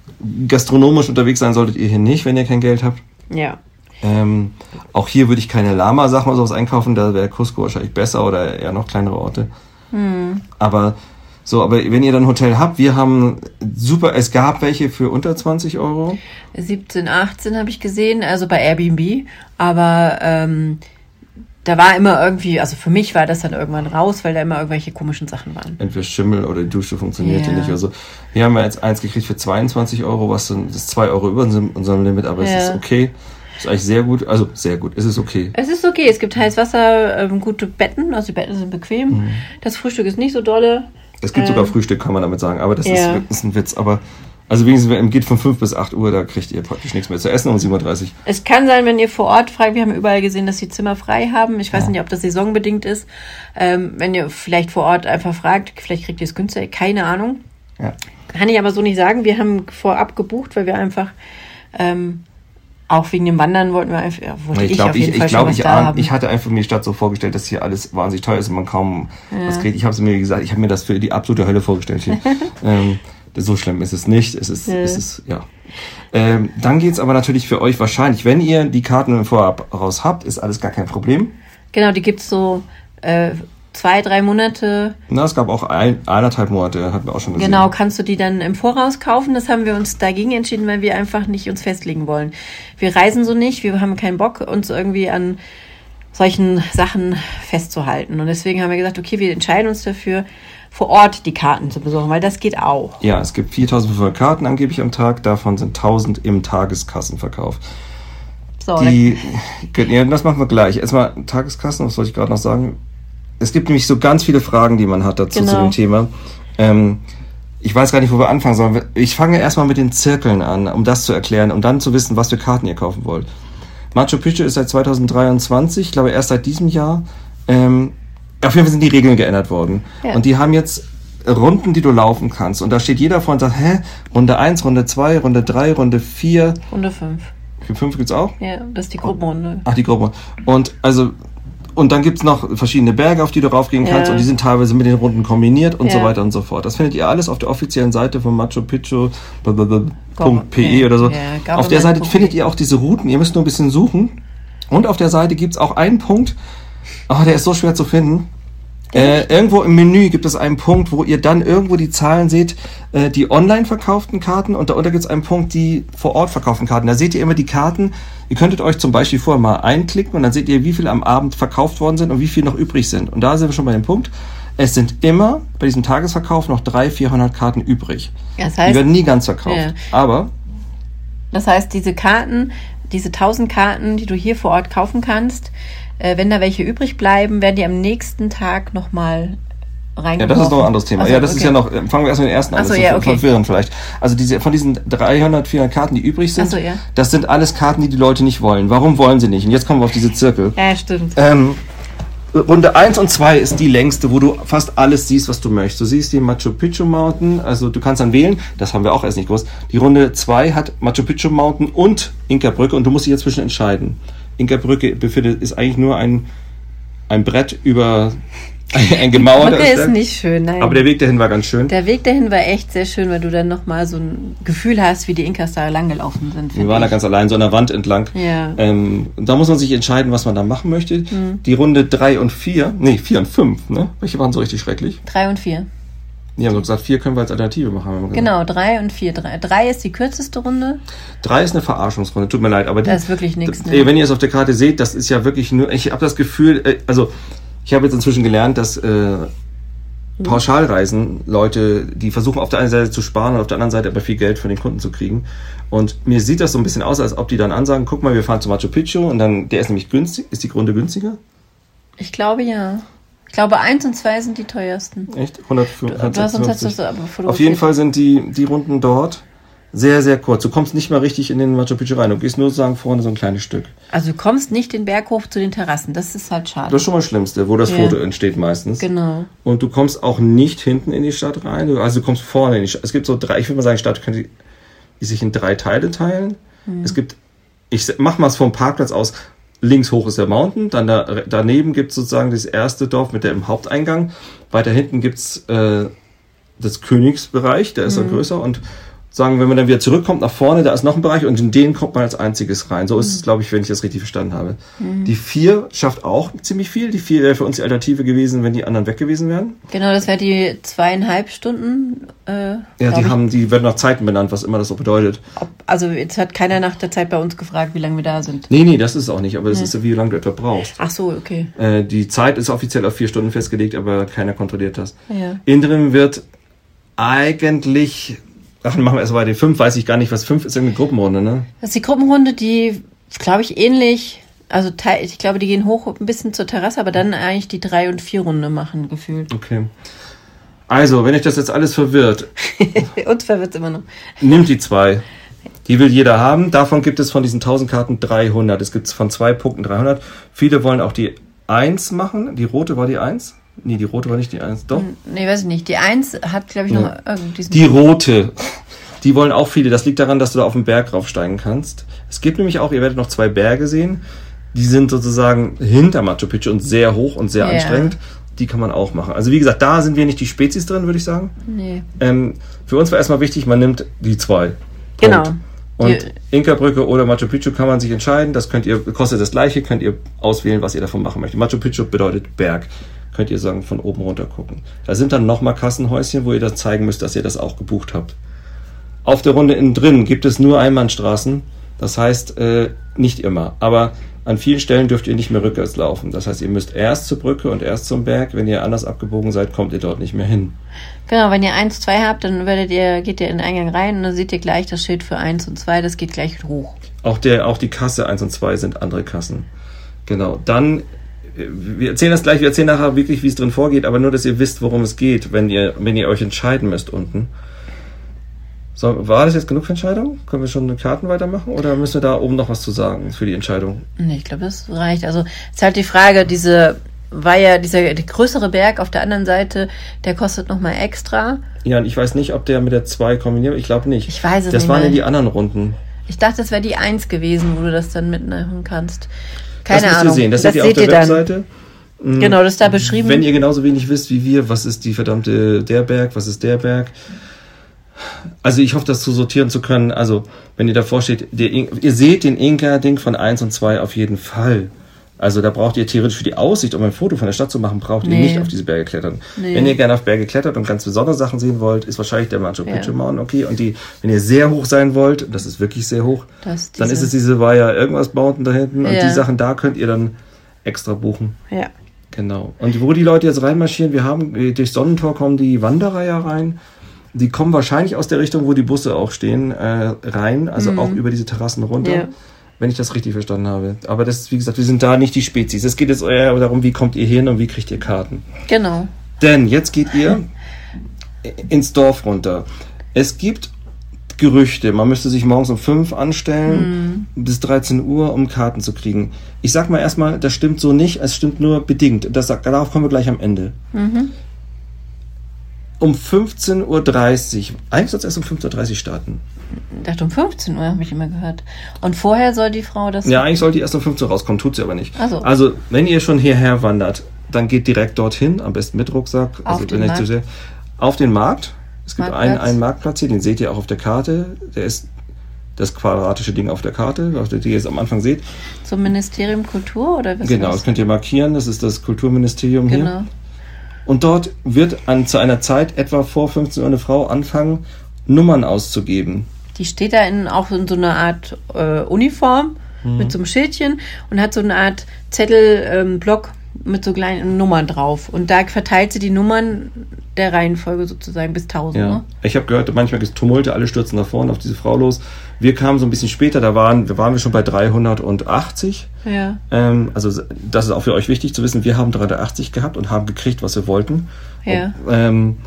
gastronomisch unterwegs sein solltet ihr hier nicht, wenn ihr kein Geld habt. Ja. Ähm, auch hier würde ich keine Lama-Sachen oder sowas einkaufen, da wäre Cusco wahrscheinlich besser oder eher noch kleinere Orte. Aber so, aber wenn ihr dann ein Hotel habt, wir haben super, es gab welche für unter 20 Euro. 17, 18 habe ich gesehen, also bei Airbnb. Aber ähm, da war immer irgendwie, also für mich war das dann irgendwann raus, weil da immer irgendwelche komischen Sachen waren. Entweder Schimmel oder die Dusche funktionierte Ja. nicht oder so. Hier haben wir jetzt eins gekriegt für 22 Euro, was dann, das ist 2 Euro über unserem, Limit, aber Ja. es ist okay. Ist eigentlich sehr gut, also sehr gut, es ist okay. Es ist okay, es gibt heißes Wasser, ähm, gute Betten, also die Betten sind bequem. Mhm. Das Frühstück ist nicht so dolle. Es gibt Ähm, sogar Frühstück, kann man damit sagen, aber das ist, ja. wirklich- ist ein Witz, aber also wenigstens, wenn- geht von 5 bis 8 Uhr, da kriegt ihr praktisch nichts mehr zu essen um 7.30 Uhr. Es kann sein, wenn ihr vor Ort fragt, wir haben überall gesehen, dass die Zimmer frei haben. Ich weiß nicht, ob das saisonbedingt ist. Ähm, wenn ihr vielleicht vor Ort einfach fragt, vielleicht kriegt ihr es günstig, keine Ahnung. Ja. Kann ich aber so nicht sagen. Wir haben vorab gebucht, weil wir einfach ähm, auch wegen dem Wandern wollten wir einfach, ja, wollte ich, glaube, ich, ich, glaub, ich, ich hatte einfach mir die Stadt so vorgestellt, dass hier alles wahnsinnig teuer ist und man kaum was kriegt. Ich habe es mir gesagt, ich habe mir das für die absolute Hölle vorgestellt hier. ähm, so schlimm ist es nicht. Es ist, es ist ja. Ähm, dann geht's aber natürlich für euch wahrscheinlich, wenn ihr die Karten im Vorab raus habt, ist alles gar kein Problem. Genau, die gibt's so äh, zwei, drei Monate. Na, es gab auch ein, eineinhalb Monate, hatten wir auch schon gesehen. Genau, kannst du die dann im Voraus kaufen. Das haben wir uns dagegen entschieden, weil wir einfach nicht uns festlegen wollen. Wir reisen so nicht, wir haben keinen Bock, uns irgendwie an solchen Sachen festzuhalten. Und deswegen haben wir gesagt, okay, wir entscheiden uns dafür, vor Ort die Karten zu besuchen, weil das geht auch. Ja, es gibt 4500 Karten angeblich am Tag, davon sind 1000 im Tageskassenverkauf. So, Die, ja, das machen wir gleich. Erstmal Tageskassen, was soll ich gerade noch sagen? Es gibt nämlich so ganz viele Fragen, die man hat dazu zu Genau. dem Thema. Ähm, ich weiß gar nicht, wo wir anfangen sollen. Ich fange erstmal mit den Zirkeln an, um das zu erklären, um dann zu wissen, was für Karten ihr kaufen wollt. Machu Picchu ist seit 2023, ich glaube erst seit diesem Jahr. Ähm, auf jeden Fall sind die Regeln geändert worden. Ja. Und die haben jetzt Runden, die du laufen kannst. Und da steht jeder vor und sagt, hä, Runde 1, Runde 2, Runde 3, Runde 4, Runde fünf. 5 gibt's auch? Ja, das ist die Gruppenrunde. Ach, die Gruppe. Und also und dann gibt's noch verschiedene Berge, auf die du raufgehen kannst Ja. und die sind teilweise mit den Runden kombiniert und so Ja. weiter und so fort. Das findet ihr alles auf der offiziellen Seite von Machu Picchu blablabla.pe Ja, oder so. auf der Seite government.de. findet ihr auch diese Routen. Ihr müsst nur ein bisschen suchen. Und auf der Seite gibt's auch einen Punkt, oh, der ist so schwer zu finden. Äh, irgendwo im Menü gibt es einen Punkt, wo ihr dann irgendwo die Zahlen seht, äh, die online verkauften Karten und darunter gibt es einen Punkt, die vor Ort verkauften Karten. Da seht ihr immer die Karten. Ihr könntet euch zum Beispiel vorher mal einklicken und dann seht ihr, wie viel am Abend verkauft worden sind und wie viel noch übrig sind. Und da sind wir schon bei dem Punkt. Es sind immer bei diesem Tagesverkauf noch 300, 400 Karten übrig. Das Die heißt, werden nie ganz verkauft. Ja. Aber das heißt, diese Karten, diese 1000 Karten, die du hier vor Ort kaufen kannst, äh, wenn da welche übrig bleiben, werden die am nächsten Tag nochmal Ja, das ist noch ein anderes Thema. Ach so, ja, das ist okay. ja noch, äh, fangen wir erst mit den ersten an. Ach so, das ist ja, okay. verwirrend vielleicht. Also diese, von diesen 300, 400 Karten, die übrig sind, so, ja. das sind alles Karten, die die Leute nicht wollen. Warum wollen sie nicht? Und jetzt kommen wir auf diese Zirkel. Ja, stimmt. Ähm, Runde 1 und 2 ist die längste, wo du fast alles siehst, was du möchtest. Du siehst die Machu Picchu Mountain, also du kannst dann wählen, das haben wir auch erst nicht gewusst. Die Runde 2 hat Machu Picchu Mountain und Inka Brücke und du musst dich jetzt zwischen entscheiden. Inkerbrücke befindet, ist eigentlich nur ein, ein Brett über ein gemauerter Brücke ist nicht schön, nein. Aber der Weg dahin war ganz schön. Der Weg dahin war echt sehr schön, weil du dann nochmal so ein Gefühl hast, wie die Inkas da langgelaufen sind. Wir waren ich. da ganz allein so an der Wand entlang. Ja. Ähm, da muss man sich entscheiden, was man da machen möchte. Mhm. Die Runde 3 und 4, nee, 4 und 5, ne? Welche waren so richtig schrecklich? 3 und 4. Die haben doch gesagt, vier können wir als Alternative machen. Genau, drei und vier. Drei. drei ist die kürzeste Runde. Drei ist eine Verarschungsrunde, tut mir leid, aber die, ist wirklich nichts. Ne? Wenn ihr es auf der Karte seht, das ist ja wirklich nur. Ich habe das Gefühl, äh, also ich habe jetzt inzwischen gelernt, dass äh, mhm. Pauschalreisen Leute, die versuchen auf der einen Seite zu sparen und auf der anderen Seite aber viel Geld von den Kunden zu kriegen. Und mir sieht das so ein bisschen aus, als ob die dann ansagen, guck mal, wir fahren zu Machu Picchu und dann, der ist nämlich günstig, ist die Runde günstiger? Ich glaube ja. Ich glaube, eins und zwei sind die teuersten. Echt? 100, Du, sonst hast du 156. es aber fotografiert. Auf jeden Fall sind die, die Runden dort sehr, sehr kurz. Du kommst nicht mal richtig in den Machu Picchu rein. Du gehst nur sozusagen vorne so ein kleines Stück. Also du kommst nicht den Berg hoch zu den Terrassen. Das ist halt schade. Das ist schon mal das Schlimmste, wo das Ja. Foto entsteht meistens. Genau. Und du kommst auch nicht hinten in die Stadt rein. Du, also du kommst vorne in die Stadt. Es gibt so drei, ich würde mal sagen, Stadt könnte die sich in drei Teile teilen. Es gibt, ich mach mal es vom Parkplatz aus. Links hoch ist der Mountain, dann da, daneben gibt es sozusagen das erste Dorf mit dem Haupteingang. Weiter hinten gibt's äh, das Königsbereich, der ist dann größer und sagen, wenn man dann wieder zurückkommt nach vorne, da ist noch ein Bereich und in den kommt man als einziges rein. So ist es, glaube ich, wenn ich das richtig verstanden habe. Die vier schafft auch ziemlich viel. Die vier wäre für uns die Alternative gewesen, wenn die anderen weg gewesen wären. Genau, das wäre die zweieinhalb Stunden. Äh, Ja, die ich. haben, die werden nach Zeiten benannt, was immer das so bedeutet. Ob, also jetzt hat keiner nach der Zeit bei uns gefragt, wie lange wir da sind. Nee, nee, das ist es auch nicht, aber es ist ja, wie lange du etwa brauchst. Ach so, okay. Äh, die Zeit ist offiziell auf vier Stunden festgelegt, aber keiner kontrolliert das. Ja. Interim wird eigentlich, ach, machen wir erst mal die fünf, weiß ich gar nicht, was fünf ist, irgendeine Gruppenrunde, ne? Das ist die Gruppenrunde, die, glaube ich, ähnlich. Also ich glaube, die gehen hoch ein bisschen zur Terrasse, aber dann eigentlich die drei und vier Runde machen gefühlt. Okay. Also, wenn euch das jetzt alles verwirrt, uns verwirrt immer noch. nimmt die zwei. Die will jeder haben. Davon gibt es von diesen 1000 Karten 300. Es gibt von zwei Punkten 300. Viele wollen auch die 1 machen. Die rote war die 1? Nee, die rote war nicht die 1. Doch. Nee, weiß ich nicht. Die eins hat, glaube ich, noch Ja. irgendwie. Die rote. Die wollen auch viele. Das liegt daran, dass du da auf den Berg raufsteigen kannst. Es gibt nämlich auch, ihr werdet noch zwei Berge sehen. Die sind sozusagen hinter Machu Picchu und sehr hoch und sehr Ja. anstrengend. Die kann man auch machen. Also wie gesagt, da sind wir nicht die Spezies drin, würde ich sagen. nee. Ähm, für uns war erstmal wichtig, man nimmt die zwei. Genau. Und Inka-Brücke oder Machu Picchu kann man sich entscheiden. Das könnt ihr, kostet das gleiche, könnt ihr auswählen, was ihr davon machen möchtet. Machu Picchu bedeutet Berg. Könnt ihr sagen, von oben runter gucken. Da sind dann nochmal Kassenhäuschen, wo ihr das zeigen müsst, dass ihr das auch gebucht habt. Auf der Runde innen drin gibt es nur Einbahnstraßen. Das heißt, äh, nicht immer. Aber an vielen Stellen dürft ihr nicht mehr rückwärts laufen. Das heißt, ihr müsst erst zur Brücke und erst zum Berg. Wenn ihr anders abgebogen seid, kommt ihr dort nicht mehr hin. Genau, wenn ihr 1, 2 habt, dann werdet ihr, geht ihr in den Eingang rein und dann seht ihr gleich das Schild für 1 und 2, das geht gleich hoch. Auch, der, auch die Kasse 1 und 2 sind andere Kassen. Genau. Dann, wir erzählen das gleich, wir erzählen nachher wirklich, wie es drin vorgeht, aber nur, dass ihr wisst, worum es geht, wenn ihr, wenn ihr euch entscheiden müsst unten. So, war das jetzt genug für Entscheidung? Können wir schon eine Karten weitermachen oder müssen wir da oben noch was zu sagen für die Entscheidung? Nee, ich glaube, das reicht. Also, es ist halt die Frage, diese, war ja dieser der größere Berg auf der anderen Seite, der kostet nochmal extra. Ja, und ich weiß nicht, ob der mit der 2 kombiniert. Ich glaube nicht. Ich weiß es das nicht waren ja die anderen Runden. Ich dachte, das wäre die 1 gewesen, wo du das dann mitnehmen kannst. Keine das müsst Ahnung. ihr sehen. Das, seht ihr auf der dann. Webseite. Mhm. Genau, das ist da beschrieben. Wenn ihr genauso wenig wisst wie wir, was ist die verdammte der Berg, was ist der Berg. Also ich hoffe, das zu sortieren zu können. Also, wenn ihr davor steht, der, ihr seht den Inka-Ding von 1 und 2 auf jeden Fall. Also da braucht ihr theoretisch für die Aussicht, um ein Foto von der Stadt zu machen, braucht ihr Nee. nicht auf diese Berge klettern. Nee. Wenn ihr gerne auf Berge klettert und ganz besondere Sachen sehen wollt, ist wahrscheinlich der Machu Ja. Picchu Mountain okay. Und die, wenn ihr sehr hoch sein wollt, das ist wirklich sehr hoch, Das dann ist es diese Vaya irgendwas Mountain da hinten und Ja. die Sachen da könnt ihr dann extra buchen. Ja. Genau. Und wo die Leute jetzt reinmarschieren, wir haben, äh, durch Sonnentor kommen die Wanderer ja rein. Die kommen wahrscheinlich aus der Richtung, wo die Busse auch stehen, äh, rein, also auch über diese Terrassen runter. Ja. Wenn ich das richtig verstanden habe. Aber das, wie gesagt, wir sind da nicht die Spezies. Es geht jetzt eher darum, wie kommt ihr hin und wie kriegt ihr Karten. Genau. Denn jetzt geht ihr ins Dorf runter. Es gibt Gerüchte, man müsste sich morgens um 5 anstellen bis 13 Uhr, um Karten zu kriegen. Ich sag mal erstmal, das stimmt so nicht, es stimmt nur bedingt. Das, darauf kommen wir gleich am Ende. Um 15.30 Uhr, eigentlich soll es erst um 15.30 Uhr starten. Ich dachte, um 15 Uhr habe ich immer gehört. Und vorher soll die Frau das. Ja, eigentlich sollte die erst um 15 Uhr rauskommen, tut sie aber nicht. So. Also, wenn ihr schon hierher wandert, dann geht direkt dorthin, am besten mit Rucksack. Auf also, den nicht zu Markt. sehr. Auf den Markt. Es gibt einen, Marktplatz. einen Marktplatz hier, den seht ihr auch auf der Karte. Der ist das quadratische Ding auf der Karte, die ihr jetzt am Anfang seht. Zum Ministerium Kultur oder was? Genau, das könnt ihr markieren. Das ist das Kulturministerium das? hier. Und dort wird an, zu einer Zeit etwa vor 15 Uhr eine Frau anfangen, Nummern auszugeben. Die steht da in, auch in so einer Art äh, Uniform Mhm. mit so einem Schildchen und hat so eine Art Zettel, ähm, mit so kleinen Nummern drauf. Und da verteilt sie die Nummern der Reihenfolge sozusagen bis 1000. Ja. Ne? Ich habe gehört, manchmal gibt es Tumulte, alle stürzen nach vorne auf diese Frau los. Wir kamen so ein bisschen später, da waren, waren wir schon bei 380. Ja. Ähm, also das ist auch für euch wichtig zu wissen, wir haben 380 gehabt und haben gekriegt, was wir wollten. Ja. Ob, ähm,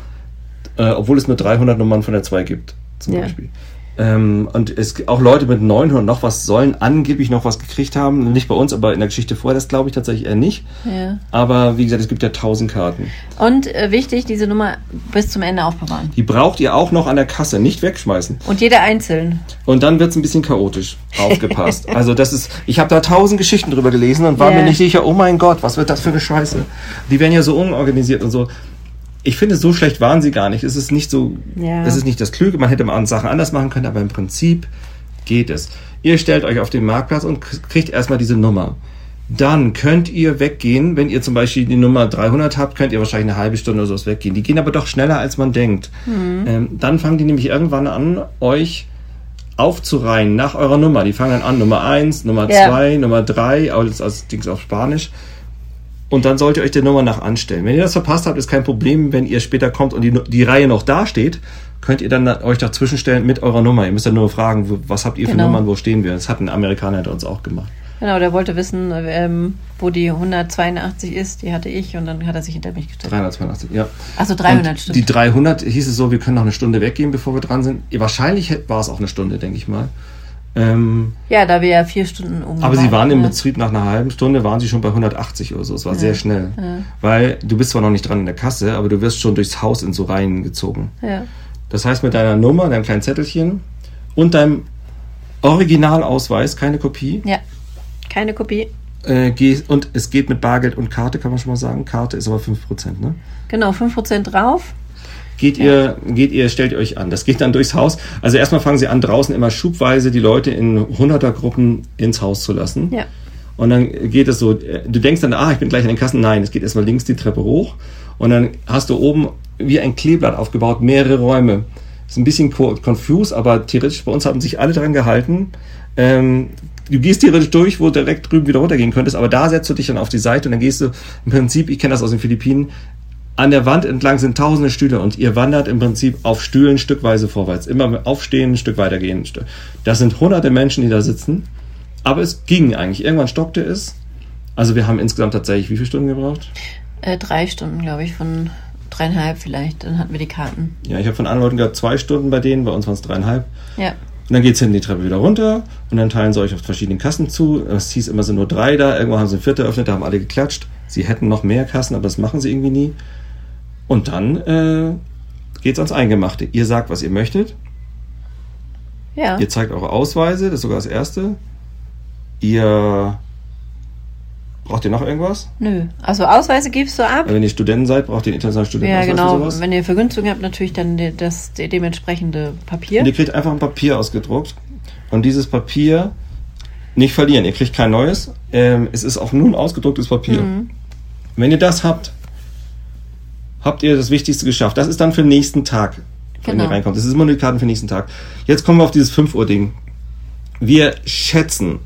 äh, obwohl es nur 300 Nummern von der 2 gibt, zum Ja. Beispiel. Ähm, und es gibt auch Leute mit 900 noch was sollen angeblich noch was gekriegt haben. Nicht bei uns, aber in der Geschichte vorher, das glaube ich tatsächlich eher nicht. ja. Aber wie gesagt, es gibt ja 1000 Karten. Und äh, wichtig, diese Nummer bis zum Ende aufbewahren. Die braucht ihr auch noch an der Kasse, nicht wegschmeißen. Und jeder einzeln. Und dann wird's ein bisschen chaotisch. Aufgepasst. also das ist, ich habe da tausend Geschichten drüber gelesen und war Ja. mir nicht sicher, oh mein Gott, was wird das für eine Scheiße. Die werden ja so unorganisiert und so. Ich finde, so schlecht waren sie gar nicht. Es ist nicht so, Ja. es ist nicht das Klüge, man hätte mal Sachen anders machen können, aber im Prinzip geht es. Ihr stellt euch auf den Marktplatz und kriegt erstmal diese Nummer. Dann könnt ihr weggehen, wenn ihr zum Beispiel die Nummer 300 habt, könnt ihr wahrscheinlich eine halbe Stunde oder sowas weggehen. Die gehen aber doch schneller, als man denkt. Ähm, dann fangen die nämlich irgendwann an, euch aufzureihen nach eurer Nummer. Die fangen dann an, Nummer 1, Nummer Ja. 2, Nummer 3, alles als Dings auf Spanisch. Und dann sollt ihr euch der Nummer nach anstellen. Wenn ihr das verpasst habt, ist kein Problem. Wenn ihr später kommt und die, die Reihe noch da steht, könnt ihr dann euch dazwischen stellen mit eurer Nummer. Ihr müsst dann nur fragen, was habt ihr für Genau. Nummern, wo stehen wir? Das hat ein Amerikaner hinter uns auch gemacht. Genau, der wollte wissen, ähm, wo die 182 ist. Die hatte ich und dann hat er sich hinter mich gestellt. 382, ja. Achso, 300 Und stimmt. Die 300 hieß es so, wir können noch eine Stunde weggehen, bevor wir dran sind. Wahrscheinlich war es auch eine Stunde, denke ich mal. Ähm, Ja, da wir ja vier Stunden um. Aber sie waren im ja. Betrieb nach einer halben Stunde, waren sie schon bei 180 oder so. Es war sehr schnell. Weil du bist zwar noch nicht dran in der Kasse, aber du wirst schon durchs Haus in so Reihen gezogen. Ja. Das heißt, mit deiner Nummer, deinem kleinen Zettelchen und deinem Originalausweis, keine Kopie, ja, keine Kopie. äh, und es geht mit Bargeld und Karte, kann man schon mal sagen. Karte ist aber 5%, ne? Genau, 5% drauf. Geht ihr, geht ihr, stellt ihr euch an. Das geht dann durchs Haus. Also erstmal fangen sie an, draußen immer schubweise die Leute in 100er Gruppen ins Haus zu lassen. Ja. Und dann geht es so, du denkst dann, ah, ich bin gleich an den Kassen. Nein, es geht erstmal links die Treppe hoch und dann hast du oben wie ein Kleeblatt aufgebaut, mehrere Räume. Ist ein bisschen confused, aber theoretisch bei uns haben sich alle dran gehalten. Ähm, du gehst theoretisch durch, wo du direkt drüben wieder runtergehen könntest, aber da setzt du dich dann auf die Seite und dann gehst du im Prinzip, ich kenne das aus den Philippinen, an der Wand entlang sind tausende Stühle und ihr wandert im Prinzip auf Stühlen stückweise vorwärts. Immer aufstehen, ein Stück weitergehen. Das sind hunderte Menschen, die da sitzen. Aber es ging eigentlich. Irgendwann stockte es. Also wir haben insgesamt tatsächlich wie viele Stunden gebraucht? Äh, drei Stunden, glaube ich, von dreieinhalb vielleicht. Dann hatten wir die Karten. Ja, ich habe von anderen Leuten gehört, zwei Stunden bei denen, bei uns waren es dreieinhalb. Ja. Und dann geht's hinten die Treppe wieder runter und dann teilen sie euch auf verschiedenen Kassen zu. Es hieß immer, sind nur drei da. Irgendwann haben sie eine vierte eröffnet, da haben alle geklatscht. Sie hätten noch mehr Kassen, aber das machen sie irgendwie nie. Und dann äh, geht's ans Eingemachte. Ihr sagt, was ihr möchtet. Ja. Ihr zeigt eure Ausweise, das ist sogar das Erste. Ihr Braucht ihr noch irgendwas? Nö. Also Ausweise gibst du ab. Wenn ihr Studenten seid, braucht ihr einen internationalen Studentenausweis Ja, genau. sowas? Wenn ihr Vergünstigung habt, natürlich dann das de- dementsprechende Papier. Und ihr kriegt einfach ein Papier ausgedruckt. Und dieses Papier nicht verlieren. Ihr kriegt kein neues. Ähm, es ist auch nur ein ausgedrucktes Papier. Mhm. Wenn ihr das habt, habt ihr das Wichtigste geschafft. Das ist dann für den nächsten Tag, wenn Genau. ihr reinkommt. Das ist immer nur die Karten für den nächsten Tag. Jetzt kommen wir auf dieses 5 Uhr Ding. Wir schätzen,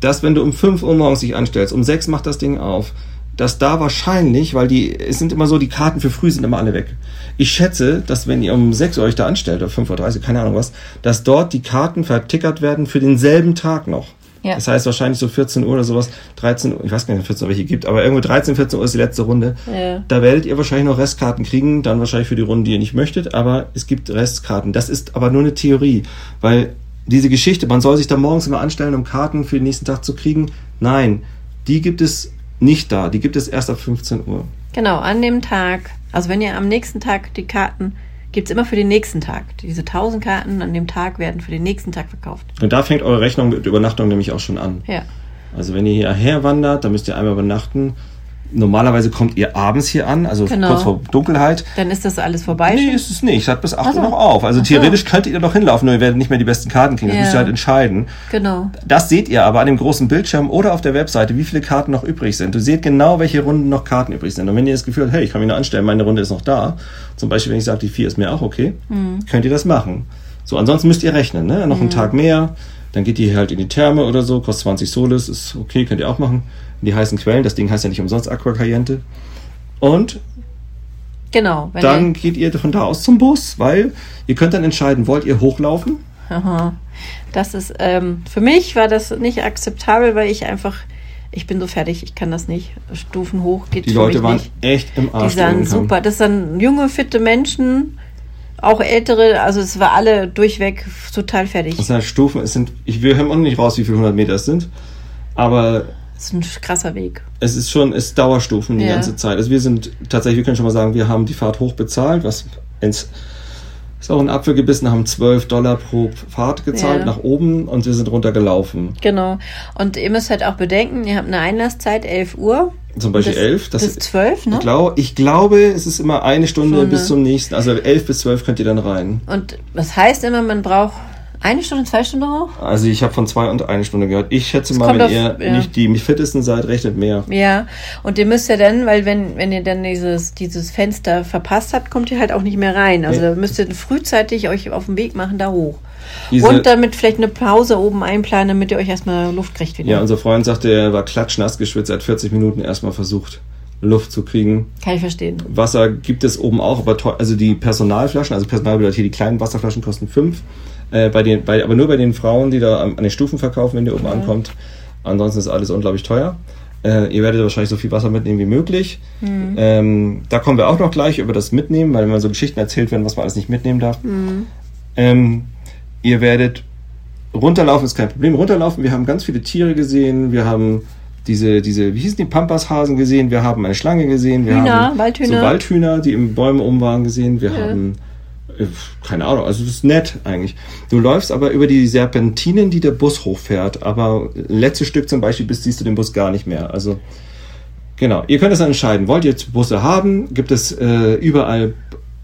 dass wenn du um 5 Uhr morgens dich anstellst, um 6 macht das Ding auf, dass da wahrscheinlich, weil die, es sind immer so, die Karten für früh sind immer alle weg. Ich schätze, dass wenn ihr um 6 Uhr euch da anstellt, oder 5.30 Uhr, keine Ahnung was, dass dort die Karten vertickert werden für denselben Tag noch. Ja. Das heißt wahrscheinlich so 14 Uhr oder sowas, 13 Uhr, ich weiß gar nicht, ob es 14 Uhr welche gibt, aber irgendwo 13, 14 Uhr ist die letzte Runde. Ja. Da werdet ihr wahrscheinlich noch Restkarten kriegen, dann wahrscheinlich für die Runde, die ihr nicht möchtet, aber es gibt Restkarten. Das ist aber nur eine Theorie, weil diese Geschichte, man soll sich da morgens immer anstellen, um Karten für den nächsten Tag zu kriegen. Nein, die gibt es nicht da. Die gibt es erst ab 15 Uhr. Genau, an dem Tag. Also wenn ihr am nächsten Tag die Karten gibt's immer für den nächsten Tag. Diese 1000 Karten an dem Tag werden für den nächsten Tag verkauft. Und da fängt eure Rechnung mit Übernachtung nämlich auch schon an. Ja. Also wenn ihr hierher wandert, dann müsst ihr einmal übernachten. Normalerweise kommt ihr abends hier an, also Genau. kurz vor Dunkelheit. Dann ist das alles vorbei. Nee, schon. ist es nicht. Es hat bis 8 Ach so. Uhr noch auf. Also Ach so. theoretisch könntet ihr noch hinlaufen, nur ihr werdet nicht mehr die besten Karten kriegen. Das Ja. müsst ihr halt entscheiden. Genau. Das seht ihr aber an dem großen Bildschirm oder auf der Webseite, wie viele Karten noch übrig sind. Du seht genau, welche Runden noch Karten übrig sind. Und wenn ihr das Gefühl habt, hey, ich kann mich noch anstellen, meine Runde ist noch da, zum Beispiel, wenn ich sage, die 4 ist mir auch okay, könnt ihr das machen. So, ansonsten müsst ihr rechnen, ne? Noch einen Tag mehr, dann geht ihr halt in die Therme oder so, kostet 20 Soles, ist okay, könnt ihr auch machen. In die heißen Quellen, das Ding heißt ja nicht umsonst Aqua Caliente. Und Genau. Dann geht ihr von da aus zum Bus, weil ihr könnt dann entscheiden, wollt ihr hochlaufen? ihr, aha. Das ist, ähm, für mich war das nicht akzeptabel, weil ich einfach, ich bin so fertig, ich kann das nicht. Stufen hoch geht Die für Leute mich waren nicht. echt im Die Arsch. sahen irgendwann. super. Das sind junge, fitte Menschen, auch ältere, also es war alle durchweg total fertig. Das sind halt Stufen, es sind, ich, wir hören auch nicht raus, wie viele hundert Meter es sind, aber Das ist ein krasser Weg. es ist schon, es ist Dauerstufen die Ja. ganze Zeit. Also wir sind tatsächlich, wir können schon mal sagen, wir haben die Fahrt hoch bezahlt, was ins, ist auch ein Apfel gebissen, haben 12 Dollar pro Fahrt gezahlt Ja. nach oben und wir sind runtergelaufen. Genau. Und ihr müsst halt auch bedenken, ihr habt eine Einlasszeit 11 Uhr. Zum Beispiel bis, 11. Das bis 12, ne? ich, glaube, ich glaube, es ist immer eine Stunde, Stunde. bis zum nächsten. Also 11 bis 12 könnt ihr dann rein. Und das heißt immer, man braucht eine Stunde, zwei Stunden hoch? Also ich habe von zwei und eine Stunde gehört. Ich schätze Es mal, wenn auf- ihr ja. nicht die fittesten seid, rechnet mehr. Ja, und ihr müsst ja dann, weil wenn, wenn ihr dann dieses, dieses Fenster verpasst habt, kommt ihr halt auch nicht mehr rein. Also Nee. da müsst ihr frühzeitig euch auf den Weg machen, da hoch. Diese- und damit vielleicht eine Pause oben einplanen, damit ihr euch erstmal Luft kriegt wieder. Ja, unser Freund sagte, er war klatschnass geschwitzt, er hat 40 Minuten erstmal versucht, Luft zu kriegen. Kann ich verstehen. Wasser gibt es oben auch, aber teuer, also die Personalflaschen, also Personal bedeutet hier die kleinen Wasserflaschen kosten fünf. Äh, bei den, bei, aber nur bei den Frauen, die da an, an den Stufen verkaufen, wenn ihr oben ankommt. Ansonsten ist alles unglaublich teuer. Äh, ihr werdet wahrscheinlich so viel Wasser mitnehmen wie möglich. Ähm, da kommen wir auch noch gleich über das Mitnehmen, weil wenn so Geschichten erzählt werden, was man alles nicht mitnehmen darf. Ähm, ihr werdet runterlaufen, ist kein Problem. Runterlaufen, wir haben ganz viele Tiere gesehen, wir haben diese, diese, wie hießen die Pampashasen gesehen, wir haben eine Schlange gesehen, wir Hühner, haben Waldhühner. so Waldhühner, die im Bäumen oben waren, gesehen, wir Ja. haben keine Ahnung, also das ist nett eigentlich. Du läufst aber über die Serpentinen, die der Bus hochfährt, aber letztes Stück zum Beispiel, bis siehst du den Bus gar nicht mehr. Also Genau, ihr könnt es dann entscheiden. Wollt ihr jetzt Busse haben? Gibt es äh, überall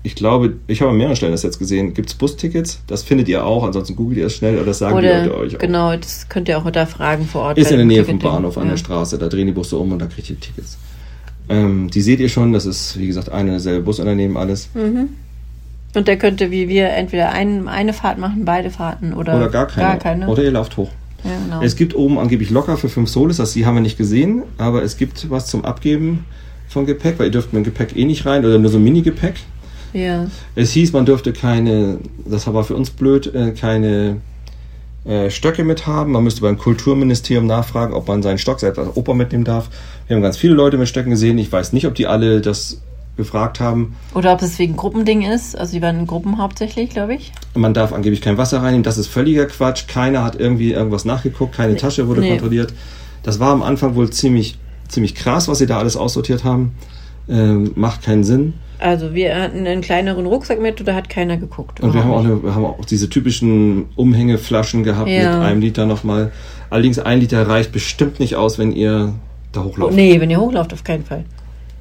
ich glaube, ich habe an mehreren Stellen das jetzt gesehen. Gibt es Bustickets? Das findet ihr auch, ansonsten googelt ihr es schnell oder das sagen Oder, die Leute euch auch. genau, das könnt ihr auch da fragen vor Ort. Ist in der Nähe vom. Bahnhof an ja. der Straße. Da drehen die Busse um und da kriegt ihr Tickets. Ähm, die seht ihr schon, das ist, wie gesagt, eine und dasselbe Busunternehmen, alles. Und der könnte wie wir entweder ein, eine Fahrt machen, beide Fahrten oder, Oder gar keine. Gar keine. Oder ihr lauft hoch. ja, genau. Es gibt oben angeblich locker für 5 Soles, das die haben wir nicht gesehen, aber es gibt was zum Abgeben von Gepäck, weil ihr dürft mit dem Gepäck eh nicht rein oder nur so Mini-Gepäck. ja. Es hieß, man dürfte keine, das war für uns blöd, äh, keine äh, Stöcke mit haben. Man müsste beim Kulturministerium nachfragen, ob man seinen Stock selbst als Oper mitnehmen darf. Wir haben ganz viele Leute mit Stöcken gesehen. Ich weiß nicht, ob die alle das gefragt haben. Oder ob es wegen Gruppending ist. Also die waren in Gruppen hauptsächlich, glaube ich. Man darf angeblich kein Wasser reinnehmen. Das ist völliger Quatsch. Keiner hat irgendwie irgendwas nachgeguckt. Keine Tasche wurde nee. kontrolliert. Das war am Anfang wohl ziemlich, ziemlich krass, was sie da alles aussortiert haben. Ähm, macht keinen Sinn. Also wir hatten einen kleineren Rucksack mit und da hat keiner geguckt. Und wir haben, auch eine, wir haben auch diese typischen Umhängeflaschen gehabt Ja. mit einem Liter nochmal. Allerdings ein Liter reicht bestimmt nicht aus, wenn ihr da hochlauft. Oh, nee, wenn ihr hochlauft, auf keinen Fall.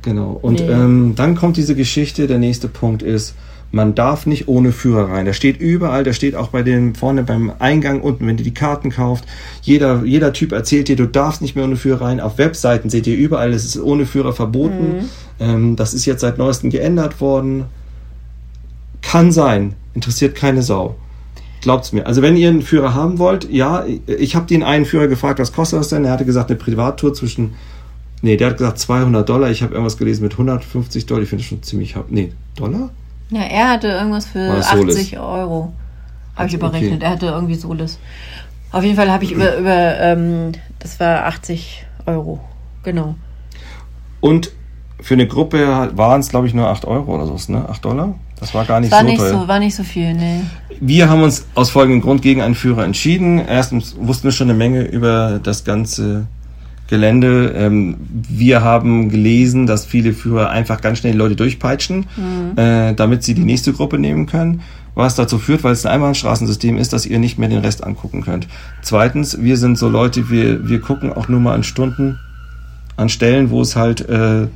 Genau. Und Nee. ähm, dann kommt diese Geschichte, der nächste Punkt ist, man darf nicht ohne Führer rein. Der steht überall, der steht auch bei den vorne beim Eingang unten, wenn ihr die Karten kauft. Jeder, jeder Typ erzählt dir, du darfst nicht mehr ohne Führer rein. Auf Webseiten seht ihr überall, es ist ohne Führer verboten. Ähm, das ist jetzt seit neuestem geändert worden. Kann sein, interessiert keine Sau. Glaubt's mir. Also wenn ihr einen Führer haben wollt, ja, ich habe den einen Führer gefragt, was kostet das denn? Er hatte gesagt, eine Privattour zwischen, nee, der hat gesagt 200 Dollar. Ich habe irgendwas gelesen mit 150 Dollar. Ich finde das schon ziemlich, hart. nee, Dollar? Ja, er hatte irgendwas für War das Solis? 80 Euro. Habe ich überrechnet. okay. Er hatte irgendwie Solis. Auf jeden Fall habe ich über, über ähm, das war 80 Euro. Genau. Und für eine Gruppe waren es, glaube ich, nur 8 Euro oder so, ne? 8 Dollar? Das war gar nicht War so nicht so, war nicht so viel, nee. Wir haben uns aus folgendem Grund gegen einen Führer entschieden. Erstens wussten wir schon eine Menge über das ganze Gelände. Ähm, wir haben gelesen, dass viele Führer einfach ganz schnell die Leute durchpeitschen, äh, damit sie die nächste Gruppe nehmen können. Was dazu führt, weil es ein Einbahnstraßensystem ist, dass ihr nicht mehr den Rest angucken könnt. Zweitens, wir sind so Leute, wir, wir gucken auch nur mal an Stunden, an Stellen, wo es halt, äh,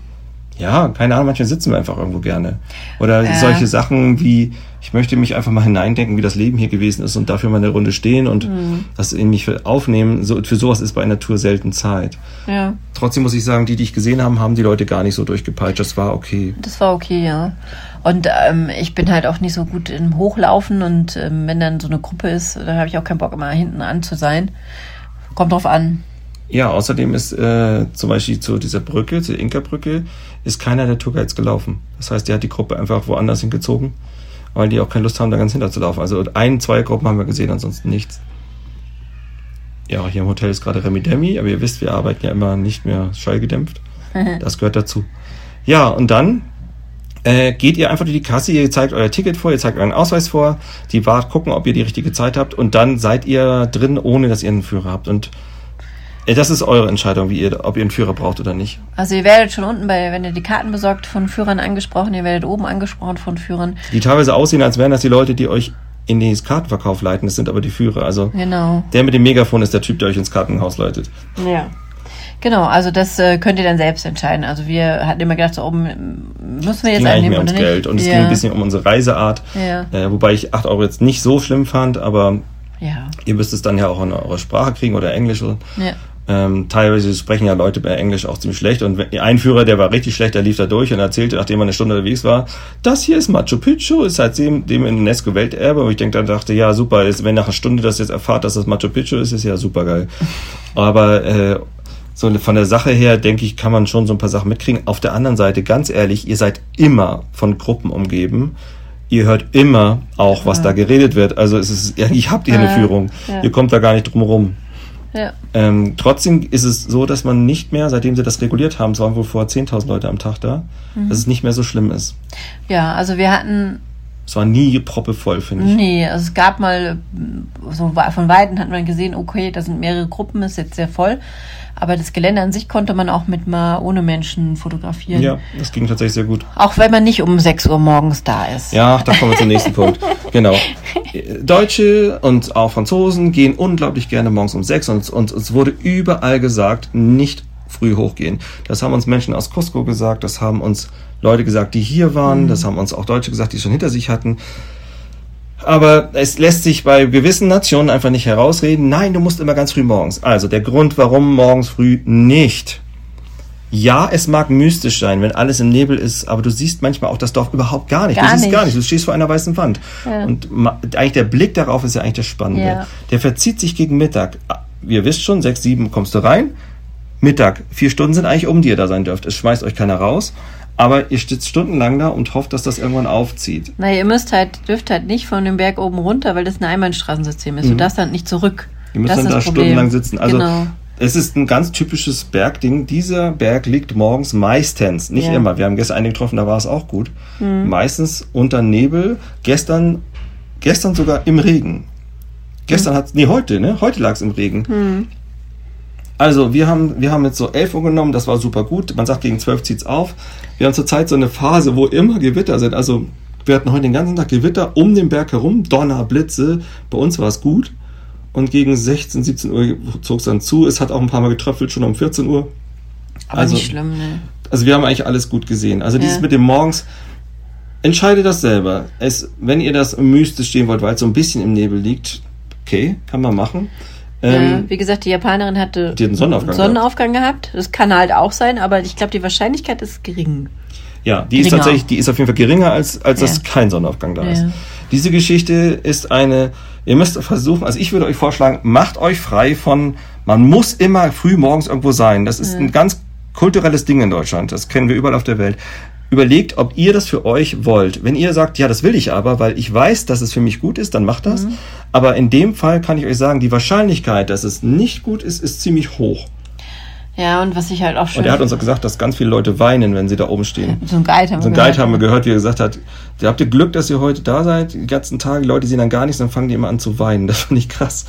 ja, keine Ahnung, manchmal sitzen wir einfach irgendwo gerne. Oder Ja. solche Sachen wie, ich möchte mich einfach mal hineindenken, wie das Leben hier gewesen ist und dafür mal eine Runde stehen und das in mich aufnehmen. So, für sowas ist bei einer Tour selten Zeit. Ja, Trotzdem muss ich sagen, die, die ich gesehen haben, haben die Leute gar nicht so durchgepeitscht. Das war okay. das war okay, ja. Und ähm, ich bin halt auch nicht so gut im Hochlaufen und ähm, wenn dann so eine Gruppe ist, da habe ich auch keinen Bock, immer hinten an zu sein. Kommt drauf an. Ja, außerdem ist äh, zum Beispiel zu dieser Brücke, zur Inka-Brücke, ist keiner der Tourguides gelaufen. Das heißt, der hat die Gruppe einfach woanders hingezogen, weil die auch keine Lust haben, da ganz hinter zu laufen. Also ein, zwei Gruppen haben wir gesehen, ansonsten nichts. Ja, hier im Hotel ist gerade Remi Demi, aber ihr wisst, wir arbeiten ja immer nicht mehr schallgedämpft. Das gehört dazu. Ja, und dann äh, geht ihr einfach durch die Kasse, ihr zeigt euer Ticket vor, ihr zeigt euren Ausweis vor, die Wart gucken, ob ihr die richtige Zeit habt und dann seid ihr drin, ohne dass ihr einen Führer habt. Und das ist eure Entscheidung, wie ihr, ob ihr einen Führer braucht oder nicht. Also ihr werdet schon unten bei, wenn ihr die Karten besorgt, von Führern angesprochen, ihr werdet oben angesprochen von Führern. Die teilweise aussehen, als wären das die Leute, die euch in den Kartenverkauf leiten, das sind aber die Führer. Also Genau. der mit dem Megafon ist der Typ, der euch ins Kartenhaus leitet. Ja. Genau, also das äh, könnt ihr dann selbst entscheiden. Also wir hatten immer gedacht, so oben ähm, müssen wir jetzt ging eigentlich einnehmen mehr oder ums nicht. Geld und es ja. ging ein bisschen um unsere Reiseart. Ja. Äh, wobei ich 8 Euro jetzt nicht so schlimm fand, aber Ja. ihr müsst es dann ja auch in eurer Sprache kriegen oder Englisch. Oder, Ja. Ähm, teilweise sprechen ja Leute bei Englisch auch ziemlich schlecht und ein Führer, der war richtig schlecht, der lief da durch und erzählte, nachdem er eine Stunde unterwegs war, das hier ist Machu Picchu, ist seitdem dem UNESCO-Welterbe. Und ich denke, dann dachte, ja super, ist, wenn nach einer Stunde das jetzt erfahrt, dass das Machu Picchu ist, ist ja super geil. Aber äh, so von der Sache her, denke ich, kann man schon so ein paar Sachen mitkriegen. Auf der anderen Seite, ganz ehrlich, ihr seid immer von Gruppen umgeben. Ihr hört immer auch, was da geredet wird. Also es ist, ja, ich habt ihr eine Ja, Führung. ja. Ihr kommt da gar nicht drum rum. Ja. Ähm, trotzdem ist es so, dass man nicht mehr, seitdem sie das reguliert haben, es waren wohl vor 10.000 Leute am Tag da, Mhm. dass es nicht mehr so schlimm ist. ja, also wir hatten Es war nie proppevoll, finde ich. Nee, also es gab mal, so von Weitem hat man gesehen, okay, da sind mehrere Gruppen, ist jetzt sehr voll. Aber das Gelände an sich konnte man auch mit mal ohne Menschen fotografieren. Ja, das ging tatsächlich sehr gut. Auch wenn man nicht um 6 Uhr morgens da ist. Ja, da kommen wir zum nächsten Punkt. Genau. Deutsche und auch Franzosen gehen unglaublich gerne morgens um sechs und, und es wurde überall gesagt, nicht früh hochgehen. Das haben uns Menschen aus Cusco gesagt, das haben uns Leute gesagt, die hier waren, mhm. das haben uns auch Deutsche gesagt, die es schon hinter sich hatten. Aber es lässt sich bei gewissen Nationen einfach nicht herausreden. Nein, du musst immer ganz früh morgens. Also der Grund, warum morgens früh nicht. Ja, es mag mystisch sein, wenn alles im Nebel ist, aber du siehst manchmal auch das Dorf überhaupt gar nicht. Gar du siehst nicht. gar nicht. Du stehst vor einer weißen Wand. Ja. Und eigentlich der Blick darauf ist ja eigentlich das Spannende. Ja. Der verzieht sich gegen Mittag. Ihr wisst schon, sechs, sieben kommst du rein. Mittag, vier Stunden sind eigentlich um, die ihr da sein dürft. Es schmeißt euch keiner raus. Aber ihr sitzt stundenlang da und hofft, dass das irgendwann aufzieht. Naja, ihr müsst halt, dürft halt nicht von dem Berg oben runter, weil das ein Einbahnstraßensystem ist. Mhm. Du darfst dann nicht zurück. Ihr müsst das dann da stundenlang sitzen. Also genau. es ist ein ganz typisches Bergding. Dieser Berg liegt morgens meistens, nicht ja. immer. Wir haben gestern einen getroffen, da war es auch gut. Mhm. Meistens unter Nebel. Gestern, gestern sogar im Regen. Gestern mhm. hat, nee, heute, ne? Heute lag es im Regen. Mhm. Also, wir haben, wir haben jetzt so 11 Uhr genommen, das war super gut. Man sagt, gegen 12 zieht's auf. Wir haben zurzeit so eine Phase, wo immer Gewitter sind. Also, wir hatten heute den ganzen Tag Gewitter um den Berg herum, Donner, Blitze. Bei uns war es gut. Und gegen 16, 17 Uhr zog es dann zu. Es hat auch ein paar Mal getröpfelt, schon um 14 Uhr. Aber also, nicht schlimm, ne? Also, wir haben eigentlich alles gut gesehen. Also, dieses ja. mit dem Morgens, entscheide das selber. Es, wenn ihr das mystisch stehen wollt, weil es so ein bisschen im Nebel liegt, okay, kann man machen. Ähm, ja, wie gesagt, die Japanerin hatte die einen Sonnenaufgang, Sonnenaufgang gehabt. gehabt. Das kann halt auch sein, aber ich glaube, die Wahrscheinlichkeit ist gering. Ja, die geringer. ist tatsächlich, die ist auf jeden Fall geringer, als, als ja. dass kein Sonnenaufgang da ja. ist. Diese Geschichte ist eine, ihr müsst versuchen, also ich würde euch vorschlagen, macht euch frei von, man muss immer früh morgens irgendwo sein. Das ist ja. ein ganz kulturelles Ding in Deutschland. Das kennen wir überall auf der Welt überlegt, ob ihr das für euch wollt. Wenn ihr sagt, ja, das will ich aber, weil ich weiß, dass es für mich gut ist, dann macht das. Mhm. Aber in dem Fall kann ich euch sagen, die Wahrscheinlichkeit, dass es nicht gut ist, ist ziemlich hoch. Ja, und was ich halt auch schon. Und er hat uns auch gesagt, dass ganz viele Leute weinen, wenn sie da oben stehen. So ein Guide haben so wir gehört. So ein Guide haben wir gehört, wie er gesagt hat, ihr habt ihr Glück, dass ihr heute da seid, die ganzen Tage, die Leute sehen dann gar nichts, dann fangen die immer an zu weinen. Das fand ich krass.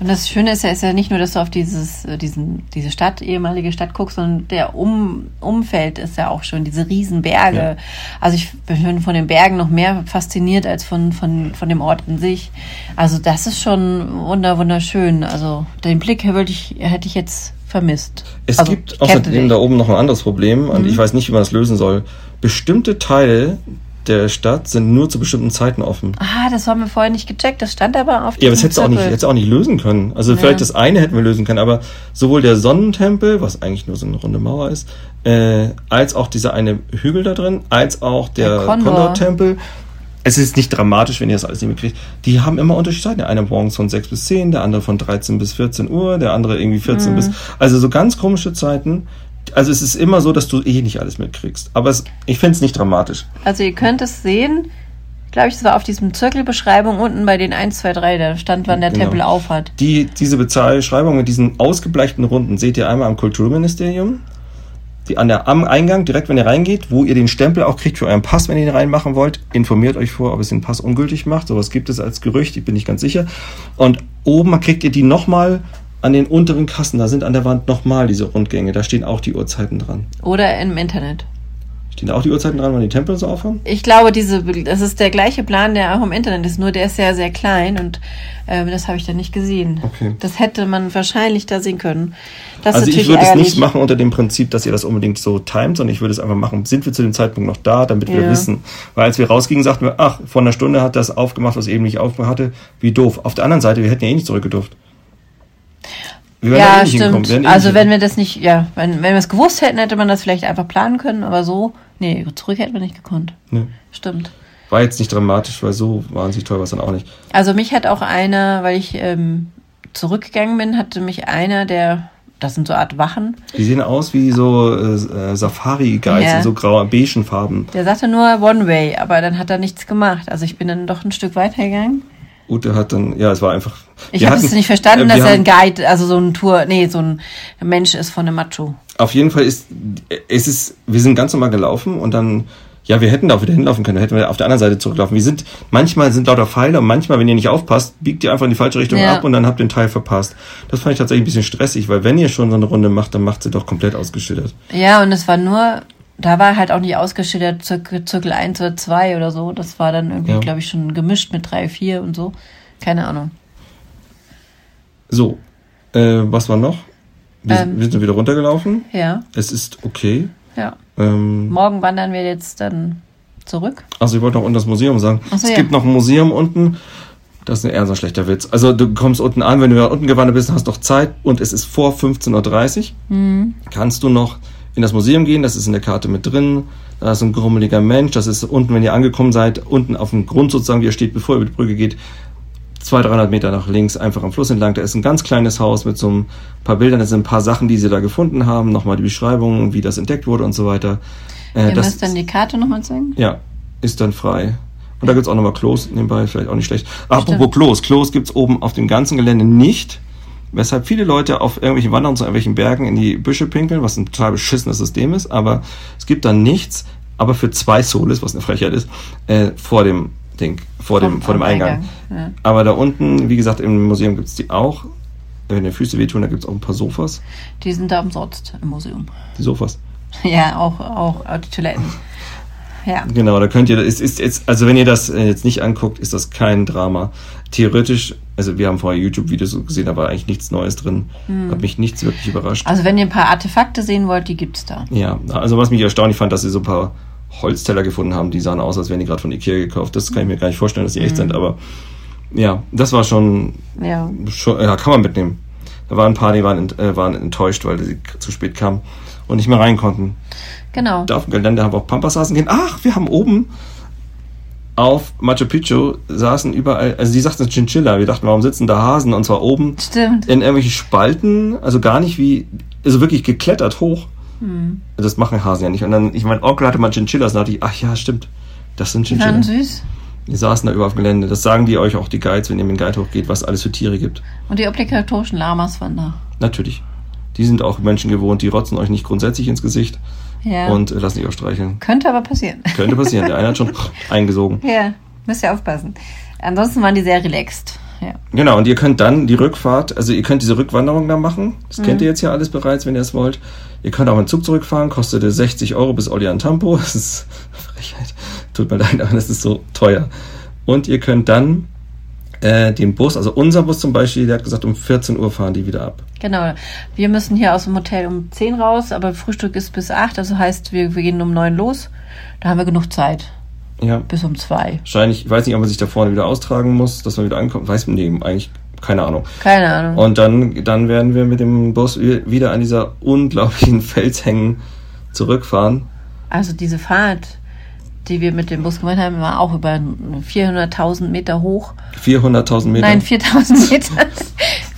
Und das Schöne ist ja, ist ja nicht nur, dass du auf dieses, äh, diesen, diese Stadt, ehemalige Stadt guckst, sondern der um, Umfeld ist ja auch schon, diese Riesenberge. Ja. Also ich bin von den Bergen noch mehr fasziniert als von, von, von dem Ort in sich. Also das ist schon wunder, wunderschön. Also den Blick hätte ich, hätte ich jetzt vermisst. Es also, gibt außerdem da oben noch ein anderes Problem und mhm. ich weiß nicht, wie man das lösen soll. Bestimmte Teile der Stadt sind nur zu bestimmten Zeiten offen. Ah, das haben wir vorher nicht gecheckt. Das stand aber auf dem Ja, aber das hättest du auch nicht, hättest auch nicht lösen können. Also ja. vielleicht das eine hätten wir lösen können, aber sowohl der Sonnentempel, was eigentlich nur so eine runde Mauer ist, äh, als auch dieser eine Hügel da drin, als auch der, der Kondor-Tempel. Es ist nicht dramatisch, wenn ihr das alles nicht mitkriegt. Die haben immer unterschiedliche Zeiten. Der eine morgens von 6 bis 10, der andere von 13 bis 14 Uhr, der andere irgendwie 14 mhm. bis... Also so ganz komische Zeiten also es ist immer so, dass du eh nicht alles mitkriegst. Aber es, ich finde es nicht dramatisch. Also ihr könnt es sehen, glaube ich, es war auf diesem Zirkelbeschreibung unten bei den 1, 2, 3, da stand, wann der genau. Tempel aufhat. Die, diese Beschreibung mit diesen ausgebleichten Runden seht ihr einmal am Kulturministerium. Die an der, am Eingang, direkt wenn ihr reingeht, wo ihr den Stempel auch kriegt für euren Pass, wenn ihr ihn reinmachen wollt. Informiert euch vor, ob es den Pass ungültig macht. Sowas gibt es als Gerücht, ich bin nicht ganz sicher. Und oben kriegt ihr die nochmal an den unteren Kassen, da sind an der Wand nochmal diese Rundgänge, da stehen auch die Uhrzeiten dran. Oder im Internet. Stehen da auch die Uhrzeiten dran, wann die Tempel so aufhören? Ich glaube, diese, das ist der gleiche Plan, der auch im Internet ist, nur der ist sehr, sehr klein und äh, das habe ich dann nicht gesehen. Okay. Das hätte man wahrscheinlich da sehen können. Das also ich würde es nicht machen unter dem Prinzip, dass ihr das unbedingt so timet, sondern ich würde es einfach machen, sind wir zu dem Zeitpunkt noch da, damit ja. wir wissen. Weil als wir rausgingen, sagten wir, ach, vor einer Stunde hat das aufgemacht, was eben nicht aufgemacht hatte. Wie doof. Auf der anderen Seite, wir hätten ja eh nicht zurückgedurft. Ja, stimmt. Also wenn wir das nicht, ja, wenn, wenn wir es gewusst hätten, hätte man das vielleicht einfach planen können, aber so, nee, zurück hätten wir nicht gekonnt. Nee. Stimmt. War jetzt nicht dramatisch, weil so wahnsinnig toll war es dann auch nicht. Also mich hat auch einer, weil ich ähm, zurückgegangen bin, hatte mich einer, der, das sind so Art Wachen. Die sehen aus wie so äh, Safari-Guides ja. in so grauer, beigen Farben. Der sagte nur One Way, aber dann hat er nichts gemacht. Also ich bin dann doch ein Stück weitergegangen. Ute hat dann, ja, es war einfach. Ich habe es nicht verstanden, äh, dass er ein Guide, also so ein Tour, nee, so ein Mensch ist von einem Macho. Auf jeden Fall ist, es ist, wir sind ganz normal gelaufen und dann, ja, wir hätten da auch wieder hinlaufen können, hätten wir auf der anderen Seite zurücklaufen. Wir sind, manchmal sind lauter Pfeile und manchmal, wenn ihr nicht aufpasst, biegt ihr einfach in die falsche Richtung ja. ab und dann habt ihr den Teil verpasst. Das fand ich tatsächlich ein bisschen stressig, weil wenn ihr schon so eine Runde macht, dann macht sie doch komplett ausgeschüttet. Ja, und es war nur, da war halt auch nicht ausgeschildert Zirkel, Zirkel 1 oder 2 oder so. Das war dann irgendwie, ja. glaube ich, schon gemischt mit 3, 4 und so. Keine Ahnung. So, äh, was war noch? Wir, Ähm. wir sind wieder runtergelaufen. Ja, Es ist okay. ja. Ähm, Morgen wandern wir jetzt dann zurück. also ich wollte noch unten das Museum sagen. So, es ja. gibt noch ein Museum unten. Das ist eher so ein schlechter Witz. Also du kommst unten an, wenn du unten gewandert bist, hast noch Zeit und es ist vor 15.30 Uhr. Mhm. Kannst du noch in das Museum gehen, das ist in der Karte mit drin. Da ist ein grummeliger Mensch, das ist unten, wenn ihr angekommen seid, unten auf dem Grund sozusagen, wie ihr steht, bevor ihr über die Brücke geht, 200, 300 Meter nach links, einfach am Fluss entlang. Da ist ein ganz kleines Haus mit so ein paar Bildern, da sind ein paar Sachen, die sie da gefunden haben, nochmal die Beschreibung, wie das entdeckt wurde und so weiter. Äh, Ihr das müsst dann die Karte nochmal zeigen. ja, ist dann frei. Und da gibt's auch nochmal Klos nebenbei, vielleicht auch nicht schlecht. Apropos. Klos, Klos gibt's oben auf dem ganzen Gelände nicht, weshalb viele Leute auf irgendwelchen Wanderungen zu irgendwelchen Bergen in die Büsche pinkeln, was ein total beschissenes System ist, aber es gibt dann nichts, aber für zwei Soles, was eine Frechheit ist, äh, vor dem Ding, vor dem, vor dem Eingang. Eingang, ja. Aber da unten, wie gesagt, im Museum gibt's die auch. Wenn die Füße wehtun, da gibt's auch ein paar Sofas. Die sind da umsonst im Museum. Die Sofas. Ja, auch, auch, die Toiletten. Ja. Genau, da könnt ihr, es ist jetzt, also wenn ihr das äh, jetzt nicht anguckt, ist das kein Drama. Theoretisch, also wir haben vorher YouTube-Videos gesehen, da war eigentlich nichts Neues drin. Hat mich nichts wirklich überrascht. Also wenn ihr ein paar Artefakte sehen wollt, die gibt's da. Ja, also was mich erstaunlich fand, dass sie so ein paar Holzteller gefunden haben, die sahen aus, als wären die gerade von Ikea gekauft. Das kann ich mir gar nicht vorstellen, dass die echt sind, aber ja, das war schon, Ja. schon ja, kann man mitnehmen. Da waren ein paar, die waren, äh, waren enttäuscht, weil sie zu spät kamen und nicht mehr rein konnten. Genau. Da auf dem Gelände haben wir auch Pampashasen gehen. Ach, wir haben oben auf Machu Picchu saßen überall, also die sagten Chinchilla. Wir dachten, warum sitzen da Hasen? Und zwar oben Stimmt. in irgendwelchen Spalten, also gar nicht wie, also wirklich geklettert hoch. Hm. Das machen Hasen ja nicht. Und dann, ich mein Onkel hatte mal Chinchillas, und da dachte ich, ach ja, stimmt. Das sind Die waren Chinchilla. süß. Die saßen da über auf dem Gelände. Das sagen die euch auch, die Guides, wenn ihr mit dem Guide hochgeht, was alles für Tiere gibt. Und die obligatorischen Lamas waren da. Natürlich. Die sind auch Menschen gewohnt, die rotzen euch nicht grundsätzlich ins Gesicht Ja. und äh, lassen sich auch streicheln. Könnte aber passieren. Könnte passieren. Der eine hat schon eingesogen. Ja, müsst ihr aufpassen. Ansonsten waren die sehr relaxed. Ja. Genau, und ihr könnt dann die Rückfahrt, also ihr könnt diese Rückwanderung da machen. Das kennt ihr jetzt ja alles bereits, wenn ihr es wollt. Ihr könnt auch mit dem Zug zurückfahren, kostet 60 Euro bis Tampo. Das ist Frechheit. Tut mir leid, aber das ist so teuer. Und ihr könnt dann äh, den Bus, also unser Bus zum Beispiel, der hat gesagt, um 14 Uhr fahren die wieder ab. Genau. Wir müssen hier aus dem Hotel um 10 raus, aber Frühstück ist bis 8, also heißt, wir, wir gehen um 9 los. Da haben wir genug Zeit. Ja. Bis um 2. Wahrscheinlich, ich weiß nicht, ob man sich da vorne wieder austragen muss, dass man wieder ankommt. Weiß man nee, eigentlich keine Ahnung. Keine Ahnung. Und dann, dann werden wir mit dem Bus wieder an dieser unglaublichen Felshängen zurückfahren. Also diese Fahrt, die wir mit dem Bus gemacht haben, war auch über 400.000 Meter hoch. 400.000 Meter. Nein, 4.000 Meter.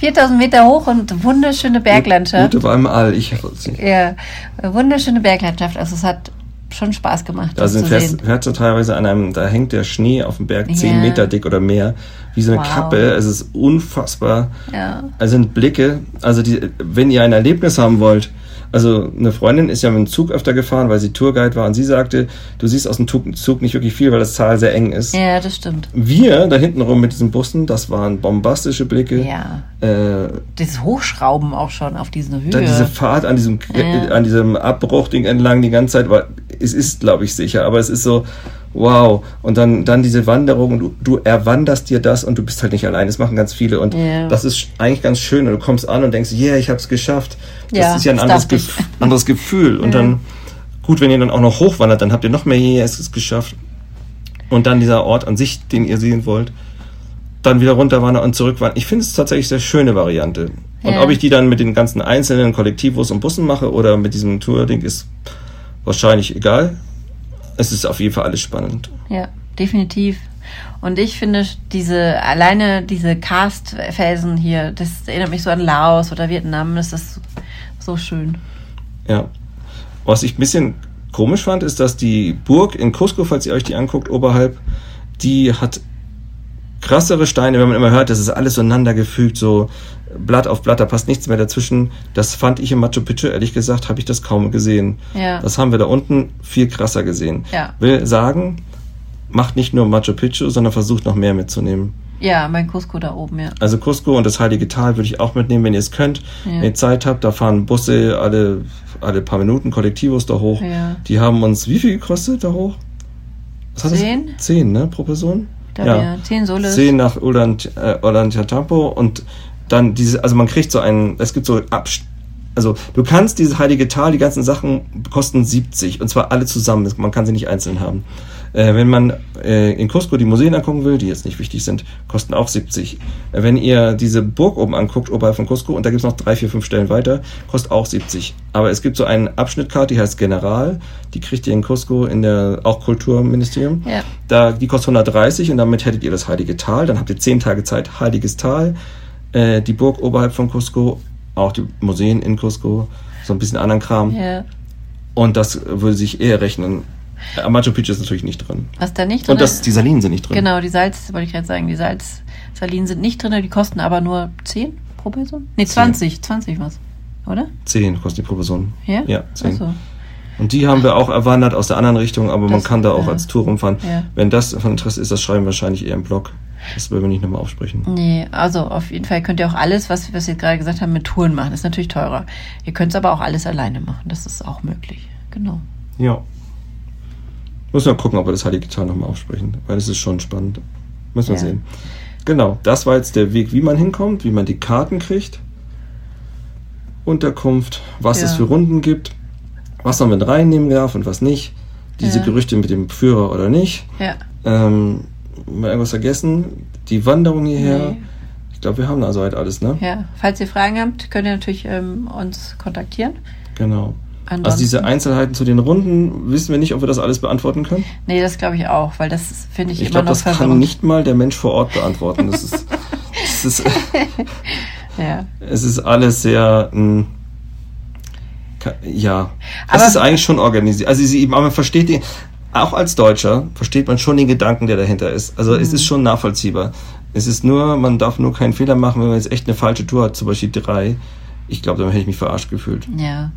4.000 Meter hoch und wunderschöne Berglandschaft. Gute war im All. Ich Ja, wunderschöne Berglandschaft. Also es hat schon Spaß gemacht, da sind fährst, fährst du teilweise an einem, da hängt der Schnee auf dem Berg 10 Ja. Meter dick oder mehr, wie so eine Wow. Kappe. Es ist unfassbar. Ja. Also sind Blicke, also die, wenn ihr ein Erlebnis haben wollt, also eine Freundin ist ja mit dem Zug öfter gefahren, weil sie Tourguide war und sie sagte, du siehst aus dem Zug, nicht wirklich viel, weil das Tal sehr eng ist. ja, das stimmt. Wir da hinten rum mit diesen Bussen, das waren bombastische Blicke. Ja. Äh, Dieses Hochschrauben auch schon auf diese Höhe. dann diese Fahrt an diesem, Ja. an diesem Abbruchding entlang die ganze Zeit war, es ist, glaube ich, sicher, aber es ist so, wow. Und dann, dann diese Wanderung und du, du erwanderst dir das und du bist halt nicht allein. Das machen ganz viele und Ja. das ist eigentlich ganz schön und du kommst an und denkst, yeah, ich habe es geschafft. Das Ja, ist ja ein anderes. Gef anderes Gefühl. Und dann, gut, wenn ihr dann auch noch hochwandert, dann habt ihr noch mehr, yeah, es ist geschafft. Und dann dieser Ort an sich, den ihr sehen wollt. Dann wieder runterwandern und zurückwandern. Ich finde es tatsächlich eine sehr schöne Variante. Und Ja. ob ich die dann mit den ganzen einzelnen Kollektivos und Bussen mache oder mit diesem Tour-Ding ist wahrscheinlich egal. Es ist auf jeden Fall alles spannend. Ja, definitiv. Und ich finde diese, alleine diese Karstfelsen hier, das erinnert mich so an Laos oder Vietnam, das ist so schön. Ja. Was ich ein bisschen komisch fand, ist, dass die Burg in Cusco, falls ihr euch die anguckt, oberhalb, die hat krassere Steine, wenn man immer hört, das ist alles so gefügt, so Blatt auf Blatt, da passt nichts mehr dazwischen. Das fand ich in Machu Picchu, ehrlich gesagt, habe ich das kaum gesehen. Ja. Das haben wir da unten viel krasser gesehen. Ja. Will sagen, macht nicht nur Machu Picchu, sondern versucht noch mehr mitzunehmen. Ja, mein Cusco da oben, ja. Also Cusco und das Heilige Tal würde ich auch mitnehmen, wenn ihr es könnt. Ja. Wenn ihr Zeit habt, da fahren Busse alle, alle paar Minuten, Kollektivos da hoch. Ja. Die haben uns wie viel gekostet da hoch? Was? Zehn? Zehn, ne, pro Person? Da ja. zehn Soles. Zehn nach Ulan, äh, Ulantiatampo und dann diese, also man kriegt so einen, es gibt so Ab, Also du kannst dieses heilige Tal, die ganzen Sachen kosten 70 und zwar alle zusammen. Man kann sie nicht einzeln haben. Äh, wenn man äh, in Cusco die Museen angucken will, die jetzt nicht wichtig sind, kosten auch 70. Äh, wenn ihr diese Burg oben anguckt, oberhalb von Cusco, und da gibt's noch drei, vier, fünf Stellen weiter, kostet auch 70. Aber es gibt so eine Abschnittkarte, die heißt General, die kriegt ihr in Cusco in der auch Kulturministerium. Ja. Da, die kostet 130 und damit hättet ihr das Heilige Tal. Dann habt ihr zehn Tage Zeit, Heiliges Tal, äh, die Burg oberhalb von Cusco, auch die Museen in Cusco, so ein bisschen anderen Kram. Ja. Und das würde sich eher rechnen. Äh, Machu Picchu ist natürlich nicht drin. Was da nicht drin Und das, die Salinen sind nicht drin. Genau, die Salz, wollte ich gerade sagen, die Salzsalinen sind nicht drin, die kosten aber nur 10 pro Person? Nee, 20, 20 was, oder? 10 kostet die pro Person. Ja? Ja, 10. Ach so. Und die haben wir auch erwandert aus der anderen Richtung, aber man Das- kann da auch ja. als Tour rumfahren. Ja. Wenn das von Interesse ist, das schreiben wir wahrscheinlich eher im Blog. Das wollen wir nicht nochmal aufsprechen. Nee, also auf jeden Fall könnt ihr auch alles, was, was wir gerade gesagt haben, mit Touren machen. Das ist natürlich teurer. Ihr könnt es aber auch alles alleine machen. Das ist auch möglich. Genau. Ja. Müssen wir gucken, ob wir das Heilige Tal nochmal aufsprechen, weil es ist schon spannend. Müssen wir Ja. sehen. Genau, das war jetzt der Weg, wie man hinkommt, wie man die Karten kriegt. Unterkunft, was Ja. es für Runden gibt, was man mit reinnehmen darf und was nicht. Diese Ja. Gerüchte mit dem Führer oder nicht. Ja. Ähm, mal irgendwas vergessen? Die Wanderung hierher. Nee. Ich glaube, wir haben da soweit alles, ne? Ja. Falls ihr Fragen habt, könnt ihr natürlich ähm, uns kontaktieren. Genau. Ansonsten, Also diese Einzelheiten zu den Runden wissen wir nicht, ob wir das alles beantworten können. Nee, das glaube ich auch, weil das finde ich, Ich immer glaube, noch das kann nicht mal der Mensch vor Ort beantworten. Das ist, das ist, Ja. es ist alles sehr, mh, ka- ja, es Aber- ist eigentlich schon organisiert. Also sie, aber man versteht den, auch als Deutscher versteht man schon den Gedanken, der dahinter ist. Also es Mhm. ist schon nachvollziehbar. Es ist nur, man darf nur keinen Fehler machen, wenn man jetzt echt eine falsche Tour hat, zum Beispiel drei. Ich glaube, dann hätte ich mich verarscht gefühlt. Ja,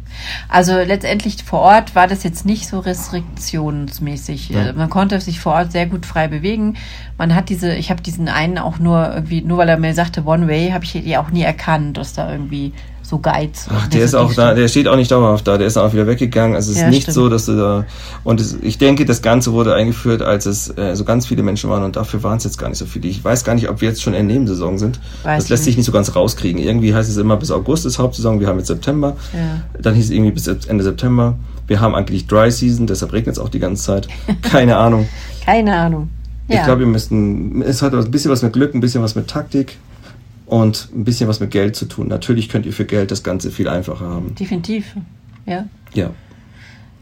also letztendlich vor Ort war das jetzt nicht so restriktionsmäßig. Ja. Äh, Man konnte sich vor Ort sehr gut frei bewegen. Man hat diese, ich habe diesen einen auch nur irgendwie, nur weil er mir sagte One Way, habe ich die auch nie erkannt, dass da irgendwie so Guides. Ach, der ist auch da, der steht auch nicht dauerhaft da, der ist auch wieder weggegangen. Also es ist Ja, nicht stimmt. so, dass du da. Und es, ich denke, das Ganze wurde eingeführt, als es äh, so ganz viele Menschen waren und dafür waren es jetzt gar nicht so viele. Ich weiß gar nicht, ob wir jetzt schon in Nebensaison sind. Weiß das lässt sich nicht. nicht so ganz rauskriegen. Irgendwie heißt es immer bis August ist Hauptsaison, wir haben jetzt September. Ja. Dann hieß es irgendwie bis Ende September. Wir haben eigentlich Dry Season, deshalb regnet es auch die ganze Zeit. Keine Ahnung. Keine Ahnung. Ja. Ich glaube, wir müssten. Es hat ein bisschen was mit Glück, ein bisschen was mit Taktik und ein bisschen was mit Geld zu tun. Natürlich könnt ihr für Geld das Ganze viel einfacher haben. Definitiv. Ja. Ja.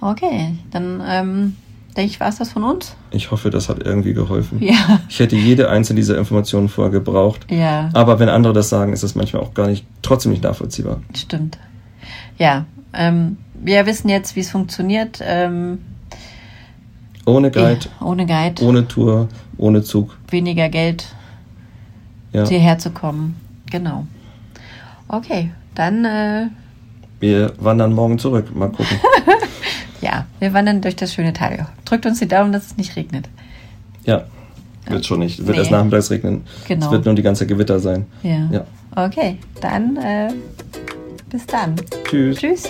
Okay, dann ähm, denke ich, war es das von uns. Ich hoffe, das hat irgendwie geholfen. Ja. Ich hätte jede einzelne dieser Informationen vorher gebraucht. Ja. Aber wenn andere das sagen, ist das manchmal auch gar nicht, trotzdem nicht nachvollziehbar. Stimmt. Ja, ähm, wir wissen jetzt, wie es funktioniert. Ähm, Ohne Guide, ohne Guide, ohne Tour, ohne Zug. weniger Geld, Ja. hierher zu kommen. Genau. Okay, dann äh, Wir wandern morgen zurück. Mal gucken. ja, wir wandern durch das schöne Tal. Drückt uns die Daumen, dass es nicht regnet. Ja. Wird schon nicht. Wird Nee. erst nachmittags regnen. Genau. Es wird nur die ganze Gewitter sein. Ja. Ja. Okay, dann äh, bis dann. Tschüss. Tschüss.